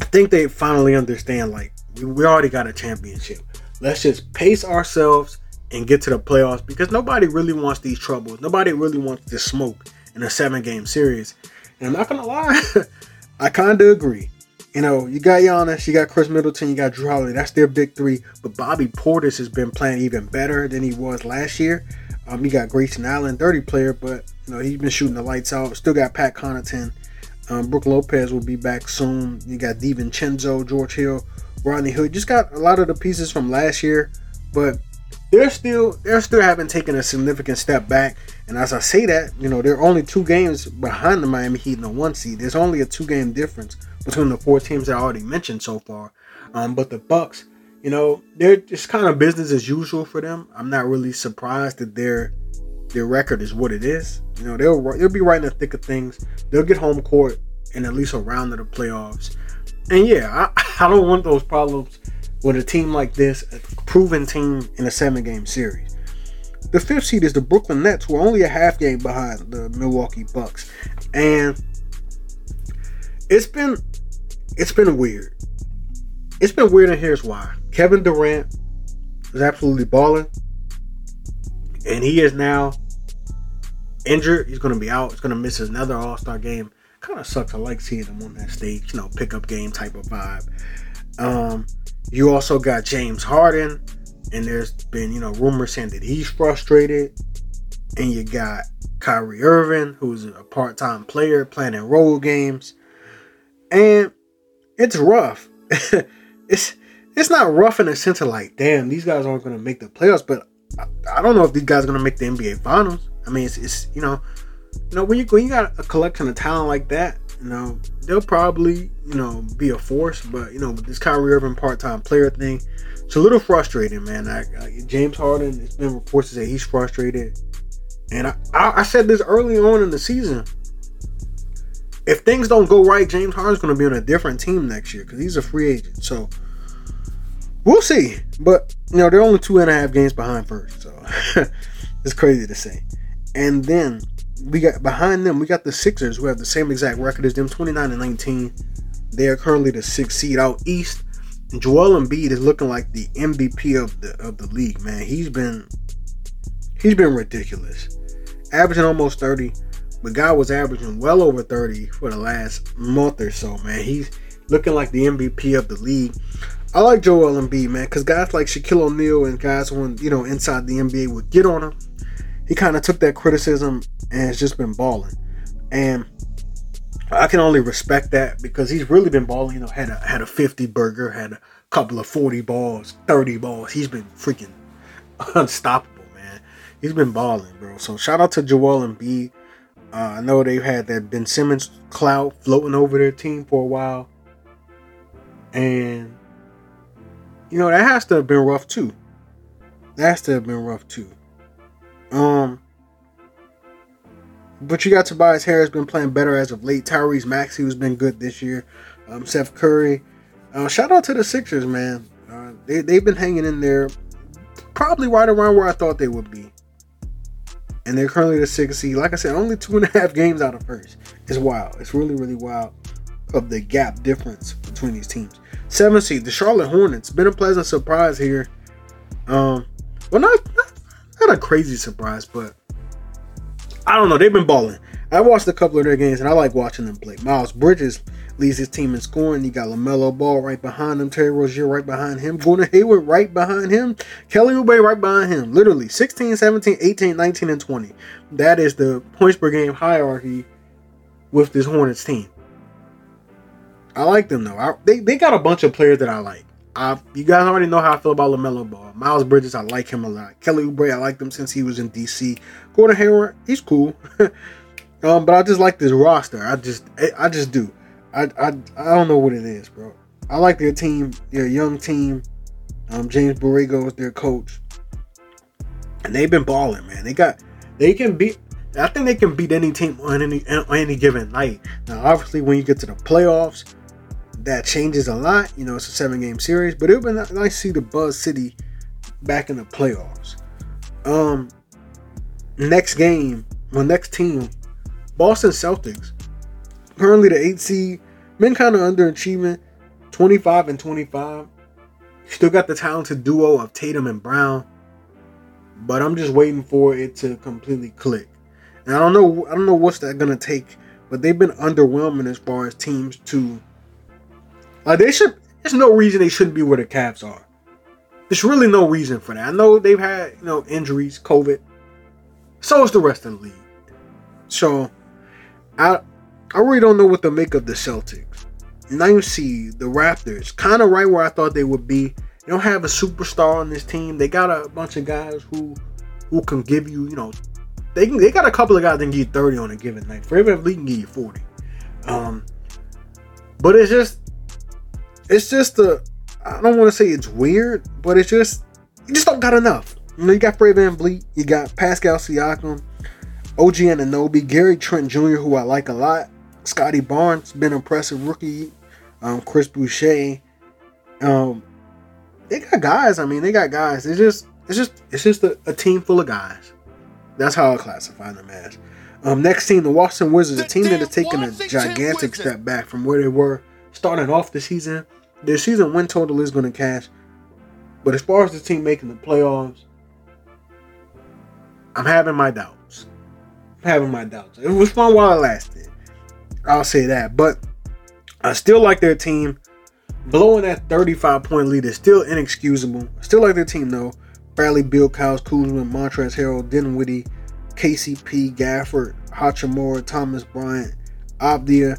I think they finally understand like we, already got a championship. Let's just pace ourselves and get to the playoffs because nobody really wants these troubles. Nobody really wants this smoke in a seven game series. And I'm not gonna lie, I kinda agree. You know, you got Giannis, you got Khris Middleton, you got Jrue Holiday. That's their big three. But Bobby Portis has been playing even better than he was last year. Um, you got Grayson Allen, 30 player, but you know he's been shooting the lights out. Still got Pat Connaughton. Um, Brook Lopez will be back soon. You got DiVincenzo, George Hill, Rodney Hood. Just got a lot of the pieces from last year, but they're still they're still haven't taken a significant step back. And as I say that, you know, they're only two games behind the Miami Heat in the one seed. There's only a two game difference between the four teams I already mentioned so far. Um, but the Bucks, you know, they're just kind of business as usual for them. I'm not really surprised that their their record is what it is. You know, they'll they'll be right in the thick of things. They'll get home court in at least a round of the playoffs. And yeah, I, I don't want those problems with a team like this, a proven team in a seven game series. The fifth seed is the Brooklyn Nets, who are only a half game behind the Milwaukee Bucks. And it's been it's been weird. It's been weird, and here's why. Kevin Durant is absolutely balling. And he is now injured. He's going to be out. He's going to miss another All Star game. Kind of sucks. I like seeing him on that stage, you know, pickup game type of vibe. Um, you also got James Harden, and there's been, you know, rumors saying that he's frustrated. And you got Kyrie Irving, who's a part time player playing in road games. And it's rough. it's it's not rough in the sense of like, damn, these guys aren't going to make the playoffs, but I, I, don't know if these guys are going to make the NBA Finals. I mean, it's, it's you know, you know when you when you got a collection of talent like that, you know, they'll probably, you know, be a force. But, you know, with this Kyrie Irving part time player thing, it's a little frustrating, man. I, I, James Harden, it's been reports to say he's frustrated. And I, I, said this early on in the season. If things don't go right, James Harden's going to be on a different team next year because he's a free agent. So we'll see. But, you know, they're only two and a half games behind first. So it's crazy to say. And then we got behind them, we got the Sixers who have the same exact record as them, 29 and 19. They are currently the sixth seed out east. Joel Embiid is looking like the MVP of the of the league, man. He's been he's been ridiculous. Averaging almost 30, but guy was averaging well over 30 for the last month or so, man. He's looking like the MVP of the league. I like Joel Embiid, man, because guys like Shaquille O'Neal and guys when you know inside the NBA would get on him. He kind of took that criticism and has just been balling. And I can only respect that because he's really been balling. You know, had a had a 50 burger, had a couple of 40 balls, 30 balls. He's been freaking unstoppable, man. He's been balling, bro. So shout out to Joel Embiid. Uh, I know they've had that Ben Simmons cloud floating over their team for a while, and you know that has to have been rough too. That has to have been rough too. Um, but you got Tobias Harris been playing better as of late. Tyrese Maxey who's been good this year. Um, Seth Curry. Uh, shout out to the Sixers, man. Uh, they they've been hanging in there, probably right around where I thought they would be. And they're currently the sixth seed. Like I said, only two and a half games out of first. It's wild. It's really really wild of the gap difference between these teams. Seven seed, the Charlotte Hornets. Been a pleasant surprise here. Um, well, not, not not a crazy surprise, but I don't know. They've been balling. I watched a couple of their games and I like watching them play. Miles Bridges leads his team in scoring. You got LaMelo Ball right behind him, Terry Rozier right behind him, Gordon Hayward right behind him, Kelly Oubre right behind him. Literally 16, 17, 18, 19, and 20. That is the points per game hierarchy with this Hornets team. I like them though. I, they, they got a bunch of players that I like. I, you guys already know how I feel about LaMelo Ball. Miles Bridges, I like him a lot. Kelly Oubre, I like him since he was in DC. Gordon Hayward, he's cool. um, but I just like this roster. I just I just do. I, I I don't know what it is, bro. I like their team, their young team. Um, James Borrego is their coach, and they've been balling, man. They got they can beat. I think they can beat any team on any on any given night. Now, obviously, when you get to the playoffs, that changes a lot. You know, it's a seven game series, but it would be nice to see the Buzz City back in the playoffs. Um, next game, my next team, Boston Celtics. Currently the eight seed, been kind of underachieving, 25 and 25. Still got the talented duo of Tatum and Brown, but I'm just waiting for it to completely click. And I don't know, I don't know what's that gonna take, but they've been underwhelming as far as teams to like they should. There's no reason they shouldn't be where the Cavs are. There's really no reason for that. I know they've had you know injuries, COVID. So is the rest of the league. So I I really don't know what to make of the Celtics. Ninth seed, the Raptors, kind of right where I thought they would be. They don't have a superstar on this team. They got a bunch of guys who who can give you, you know, they can, they got a couple of guys that can you 30 on a given night. For Favorite Lee can give you 40. Um, but it's just it's just a I don't want to say it's weird, but it's just you just don't got enough. You know, you got Fred VanVleet, you got Pascal Siakam, OG Anunoby, Gary Trent Jr., who I like a lot. Scottie Barnes, been impressive rookie. Um, Chris Boucher. Um, they got guys. I mean, they got guys. It's just, it's just, it's just a, a team full of guys. That's how I classify them as. Um, next team, the Washington Wizards, a team that has taken a gigantic step back from where they were starting off the season. Their season win total is going to cash. But as far as the team making the playoffs, I'm having my doubts. I'm having my doubts. It was fun while it lasted. I'll say that. But I still like their team. Blowing that 35 point lead is still inexcusable. Still like their team though. Bradley Beal, Kyle Kuzma, Montrezl Harrell, Dinwiddie, KCP, Gafford, Hachimura, Thomas Bryant, Avdija.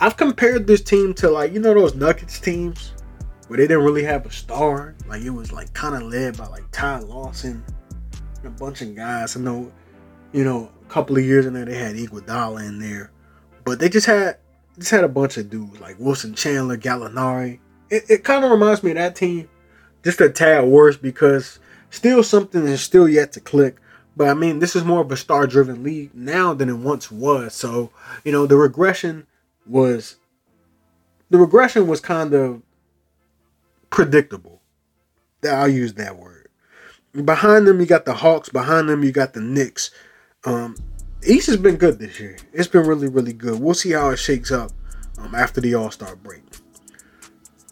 I've compared this team to like you know those Nuggets teams where they didn't really have a star. Like it was like kind of led by like Ty Lawson and a bunch of guys. I know, you know, a couple of years in there they had Iguodala in there, but they just had just had a bunch of dudes like Wilson Chandler, Gallinari. It, it kind of reminds me of that team, just a tad worse because still something is still yet to click. But I mean, this is more of a star-driven league now than it once was. So you know, the regression was the regression was kind of predictable. That I'll use that word. Behind them, you got the Hawks. Behind them, you got the Knicks. Um, East has been good this year. It's been really, really good. We'll see how it shakes up um, after the All Star break.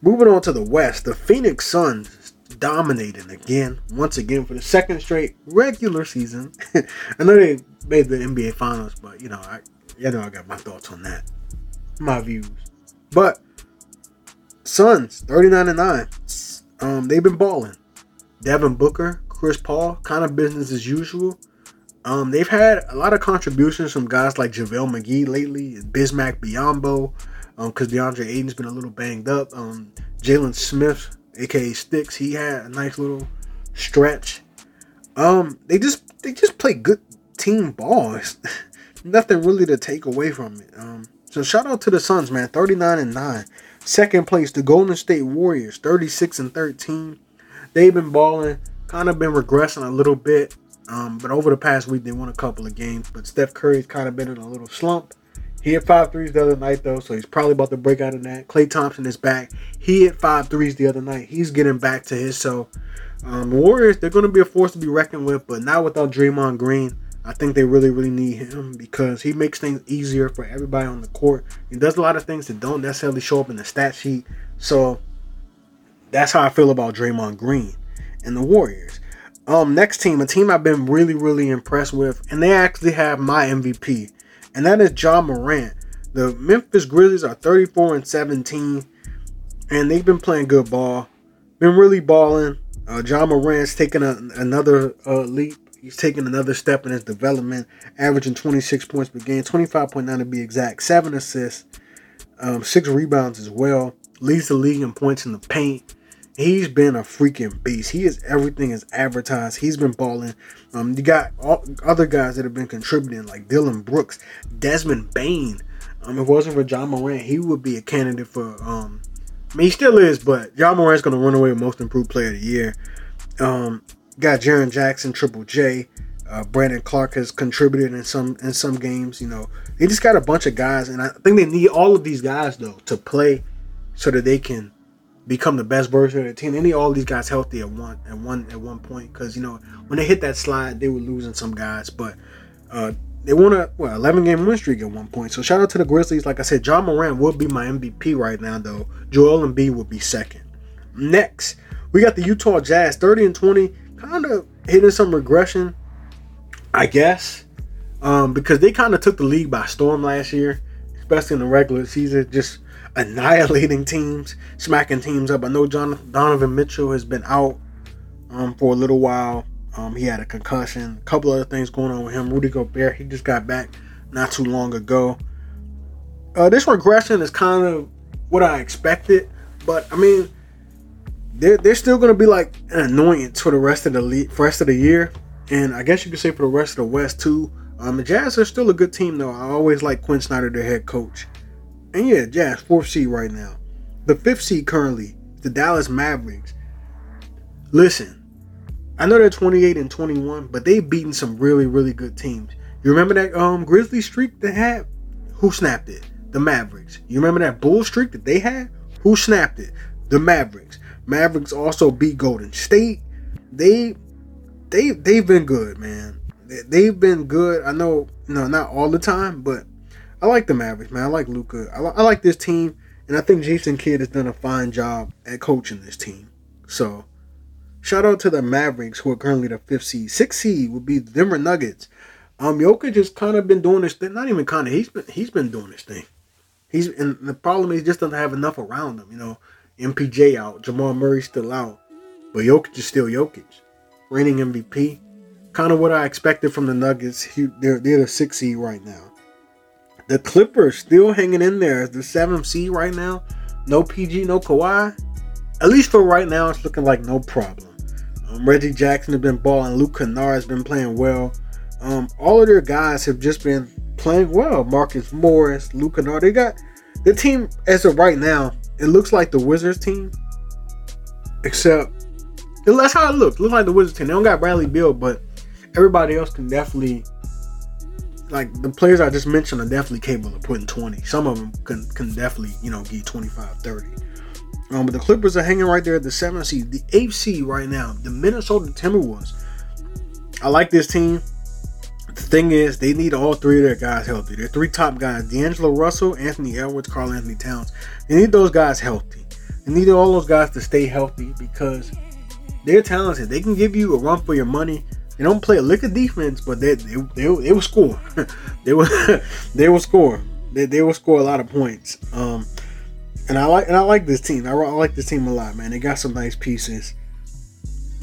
Moving on to the West, the Phoenix Suns dominating again, once again for the second straight regular season. I know they made the NBA Finals, but you know, I, you know, I got my thoughts on that, my views. But Suns, 39 and 9. Um, they've been balling. Devin Booker, Chris Paul, kind of business as usual. Um, they've had a lot of contributions from guys like JaVale McGee lately, Bismack Biyombo, because um, DeAndre Ayton's been a little banged up. Um, Jalen Smith, aka Sticks, he had a nice little stretch. Um, they just they just play good team ball. Nothing really to take away from it. Um, so shout out to the Suns, man, 39 and 9. Second place, the Golden State Warriors, 36 and 13. They've been balling, kind of been regressing a little bit. Um, but over the past week, they won a couple of games. But Steph Curry's kind of been in a little slump. He hit five threes the other night, though, so he's probably about to break out of that. Klay Thompson is back. He hit five threes the other night. He's getting back to his so. Um, Warriors, they're going to be a force to be reckoned with, but not without Draymond Green. I think they really, really need him because he makes things easier for everybody on the court. He does a lot of things that don't necessarily show up in the stat sheet. So that's how I feel about Draymond Green and the Warriors. Um, next team, a team I've been really, really impressed with, and they actually have my MVP, and that is Ja Morant. The Memphis Grizzlies are 34 and 17, and they've been playing good ball, been really balling. Uh, Ja Morant's taking a, another uh, leap He's taking another step in his development, averaging 26 points per game, 25.9 to be exact, seven assists, um, six rebounds as well. Leads the league in points in the paint. He's been a freaking beast. He is everything is advertised. He's been balling. Um, you got all, other guys that have been contributing, like Dillon Brooks, Desmond Bane. Um, if it wasn't for Ja Morant, he would be a candidate for. Um, I mean, he still is, but Ja Morant's going to run away with Most Improved Player of the Year. Um, got Jaren Jackson, Triple J. Uh, Brandon Clarke has contributed in some in some games. You know, they just got a bunch of guys, and I think they need all of these guys though to play so that they can become the best version of the team. They need all these guys healthy at one at one at one point because you know when they hit that slide, they were losing some guys, but uh, they won a well 11 game win streak at one point. So shout out to the Grizzlies. Like I said, John Moran would be my MVP right now though. Joel Embiid would be second. Next, we got the Utah Jazz, 30 and 20 kind of hitting some regression, I guess, um, because they kind of took the league by storm last year, especially in the regular season, just annihilating teams, smacking teams up. I know John Donovan Mitchell has been out um, for a little while. Um, he had a concussion, a couple other things going on with him. Rudy Gobert, he just got back not too long ago. Uh, this regression is kind of what I expected, but I mean, they're, they're still going to be like an annoyance for the rest of the league, rest of the year, and I guess you could say for the rest of the West too. Um, the Jazz are still a good team though. I always like Quin Snyder, their head coach, and yeah, Jazz fourth seed right now. The fifth seed currently, the Dallas Mavericks. Listen, I know they're 28 and 21, but they've beaten some really, really good teams. You remember that um Grizzly streak they had? Who snapped it? The Mavericks. You remember that Bull streak that they had? Who snapped it? The Mavericks. Mavericks also beat Golden State. They they they've been good, man. They, have been good. I know, no, not all the time, but I like the Mavericks, man. I like Luka. I, I like this team, and I think Jason Kidd has done a fine job at coaching this team. So, shout out to the Mavericks, who are currently the fifth seed. Sixth seed would be the Denver Nuggets. Um, Jokic has kind of been doing this thing. Not even kind of. He's been he's been doing this thing. He's and the problem is he just doesn't have enough around him. You know, MPJ out, Jamal Murray still out, but Jokic is still Jokic, reigning MVP. Kind of what I expected from the Nuggets. He, they're they're the sixth seed right now. The Clippers still hanging in there as the seventh seed right now. No PG, no Kawhi. At least for right now, it's looking like no problem. Um, Reggie Jackson has been balling. Luke Kennard has been playing well. Um, all of their guys have just been playing well. Marcus Morris, Luke Kennard. They got the team as of right now it looks like the Wizards team, except that's how it looks. It looks like the Wizards team. They don't got Bradley Beal, but everybody else can definitely like the players I just mentioned are definitely capable of putting 20. Some of them can, can definitely, you know, get 25, 30. Um, but the Clippers are hanging right there at the seventh seed. The eighth seed right now, the Minnesota Timberwolves. I like this team. The thing is, they need all three of their guys healthy. Their three top guys: D'Angelo Russell, Anthony Edwards, Karl-Anthony Towns. They need those guys healthy. They need all those guys to stay healthy because they're talented. They can give you a run for your money. They don't play a lick of defense, but they they they, they will score. they will they will score. They, they will score a lot of points. Um, and I like and I like this team. I, I like this team a lot, man. They got some nice pieces.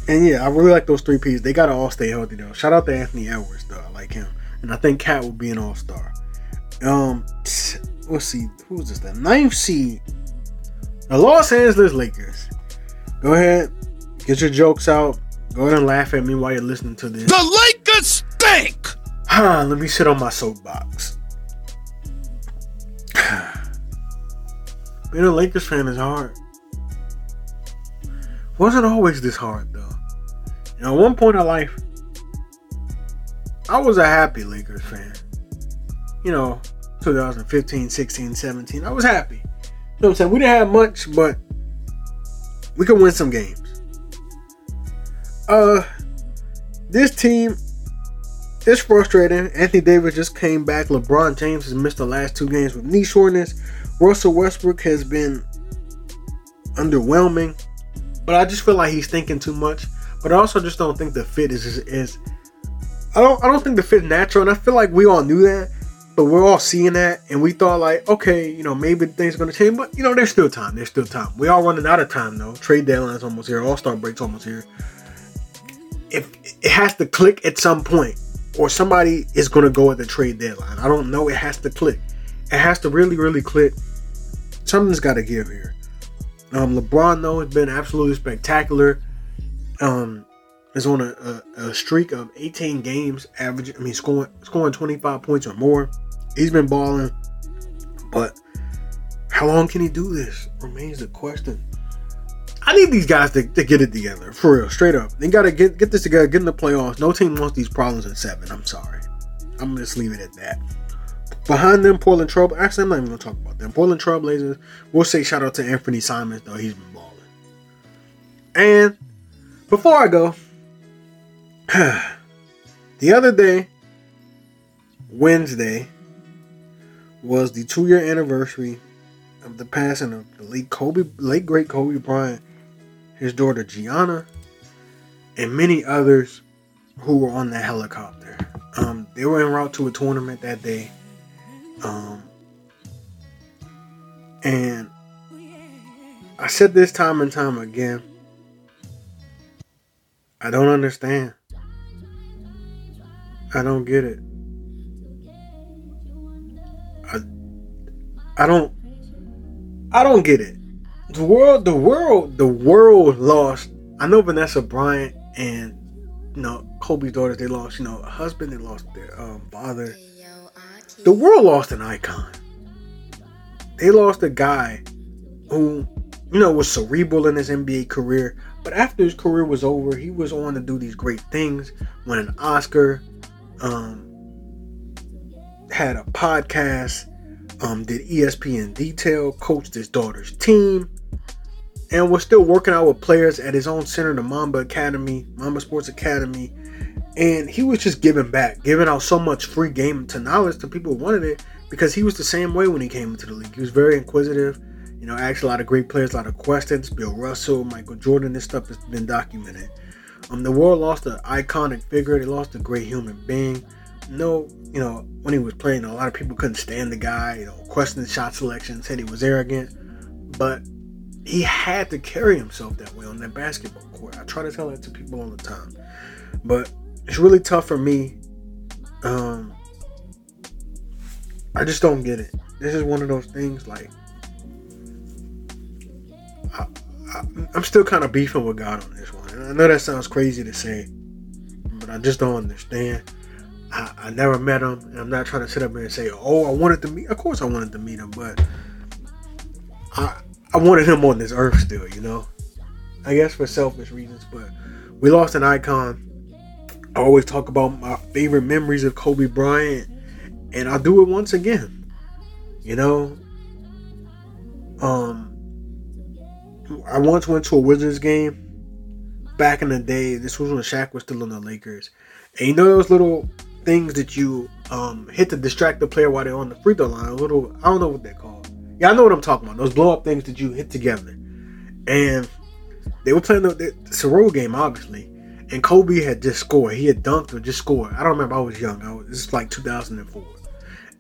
And yeah, I really like those three pieces. They gotta all stay healthy though. Shout out to Anthony Edwards though. I like him, and I think Cat will be an all star. Um, let's see, who's this? The ninth seed, the Los Angeles Lakers. Go ahead, get your jokes out. Go ahead and laugh at me while you're listening to this. The Lakers stink. Huh, let me sit on my soapbox. Being a Lakers fan is hard. Wasn't always this hard know, at one point in life, I was a happy Lakers fan. You know, 2015, 16, 17. I was happy. You know what I'm saying? We didn't have much, but we could win some games. Uh this team is frustrating. Anthony Davis just came back. LeBron James has missed the last two games with knee soreness. Russell Westbrook has been underwhelming. But I just feel like he's thinking too much. But I also just don't think the fit is is, is I don't I don't think the fit natural, and I feel like we all knew that, but we're all seeing that, and we thought like, okay, you know, maybe things are gonna change, but you know, there's still time. There's still time. We all running out of time though. Trade deadline's almost here. All Star break's almost here. If it has to click at some point, or somebody is gonna go at the trade deadline. I don't know. It has to click. It has to really, really click. Something's got to give here. Um, LeBron though has been absolutely spectacular. Um, is on a, a, a, streak of 18 games, average. I mean, scoring scoring 25 points or more. He's been balling, but how long can he do this? Remains the question. I need these guys to, to get it together for real, straight up. They gotta get get this together, get in the playoffs. No team wants these problems in seven. I'm sorry. I'm just leave it at that. Behind them, Portland Trouble. Actually, I'm not even gonna talk about them. Portland Trailblazers. We'll say shout out to Anthony Simons though. He's been balling. And before I go, the other day, Wednesday, was the two-year anniversary of the passing of the late Kobe, late great Kobe Bryant, his daughter Gianna, and many others who were on the helicopter. Um, they were en route to a tournament that day. Um, and I said this time and time again. I don't understand. I don't get it. I I don't I don't get it. The world the world the world lost. I know Vanessa Bryant and you know Kobe's daughters they lost, you know, a husband, they lost their um, father. The world lost an icon. They lost a guy who, you know, was cerebral in his NBA career, but after his career was over, he was on to do these great things, won an Oscar, um, had a podcast, um, did ESPN detail, coached his daughter's team, and was still working out with players at his own center, the Mamba Academy, Mamba Sports Academy. And he was just giving back, giving out so much free game to knowledge to people who wanted it because he was the same way when he came into the league. He was very inquisitive, you know, asked a lot of great players, a lot of questions. Bill Russell, Michael Jordan, this stuff has been documented. Um, the world lost an iconic figure. They lost a great human being. No, you know, when he was playing, a lot of people couldn't stand the guy. You know, questioned shot selection, said he was arrogant, but he had to carry himself that way on that basketball court. I try to tell that to people all the time, but it's really tough for me. Um, I just don't get it. This is one of those things like I, am still kind of beefing with God on this one. I know that sounds crazy to say, but I just don't understand. I, I never met him, and I'm not trying to sit up here and say, "Oh, I wanted to meet." Of course, I wanted to meet him, but I I wanted him on this earth still. You know, I guess for selfish reasons. But we lost an icon. I always talk about my favorite memories of Kobe Bryant, and I'll do it once again. You know, um, I once went to a Wizards game back in the day. This was when Shaq was still on the Lakers. And you know those little things that you um, hit to distract the player while they're on the free throw line? A little, I don't know what they're called. Yeah, I know what I'm talking about. Those blow up things that you hit together. And they were playing the, the, game, obviously. And Kobe had just scored. He had dunked or just scored. I don't remember. I was young. I was, this is like 2004.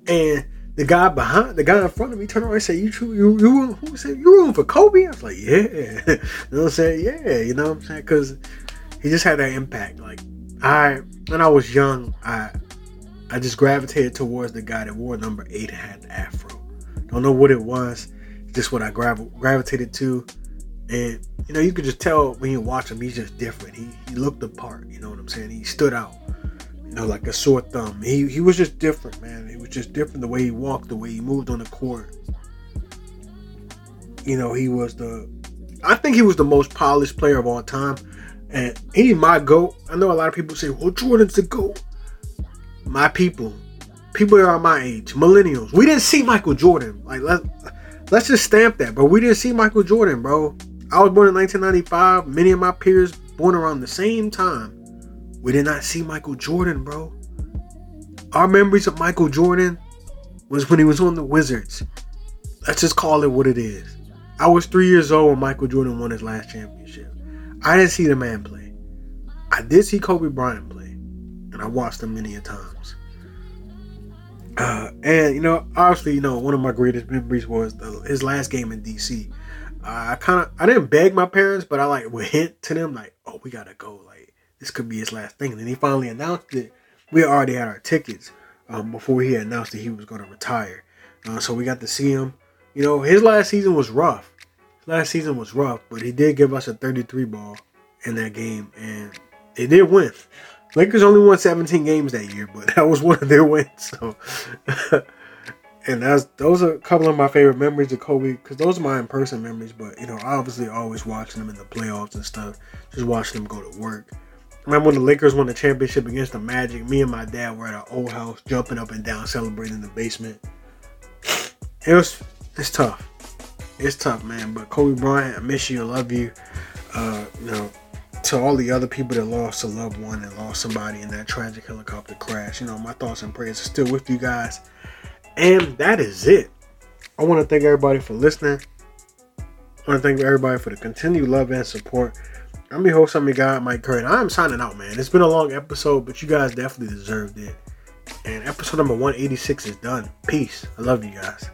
And the guy behind, the guy in front of me turned around and said, "You true? You you who said you room for Kobe?" I was like, "Yeah." you know what I'm saying? Yeah. You know what I'm saying? Because he just had that impact. Like I, when I was young, I I just gravitated towards the guy that wore number eight and had the afro. Don't know what it was, just what I grav- gravitated to. And you know, you could just tell when you watch him, he's just different. He he looked the part. You know what I'm saying? He stood out know, like a sore thumb. He he was just different, man. He was just different the way he walked, the way he moved on the court. You know, he was the I think he was the most polished player of all time. And he my GOAT. I know a lot of people say, well, Jordan's the GOAT. my people, people that are my age, millennials, we didn't see Michael Jordan. Like let let's just stamp that, bro. We didn't see Michael Jordan, bro. I was born in 1995. Many of my peers born around the same time. We did not see Michael Jordan, bro. Our memories of Michael Jordan was when he was on the Wizards. Let's just call it what it is. I was three years old when Michael Jordan won his last championship. I didn't see the man play. I did see Kobe Bryant play, and I watched him many a times. Uh, and you know, obviously, you know, one of my greatest memories was the, his last game in DC. Uh, I kind of, I didn't beg my parents, but I like would hint to them like, "Oh, we gotta go. Like, this could be his last thing." And then he finally announced it. We already had our tickets um, before he announced that he was going to retire. Uh, so we got to see him. You know, his last season was rough. His last season was rough, but he did give us a 33 ball in that game, and they did win. Lakers only won 17 games that year, but that was one of their wins. So, and that's those are a couple of my favorite memories of Kobe because those are my in-person memories. But you know, obviously, always watching them in the playoffs and stuff, just watching them go to work. Remember when the Lakers won the championship against the Magic? Me and my dad were at our old house, jumping up and down, celebrating in the basement. It was it's tough. It's tough, man. But Kobe Bryant, I miss you. I love you. Uh, you know, to all the other people that lost a loved one and lost somebody in that tragic helicopter crash, you know, my thoughts and prayers are still with you guys. And that is it. I want to thank everybody for listening. I want to thank everybody for the continued love and support. I'm your host, I'm your guy, Mike Curry. I'm signing out, man. It's been a long episode, but you guys definitely deserved it. And episode number 186 is done. Peace. I love you guys.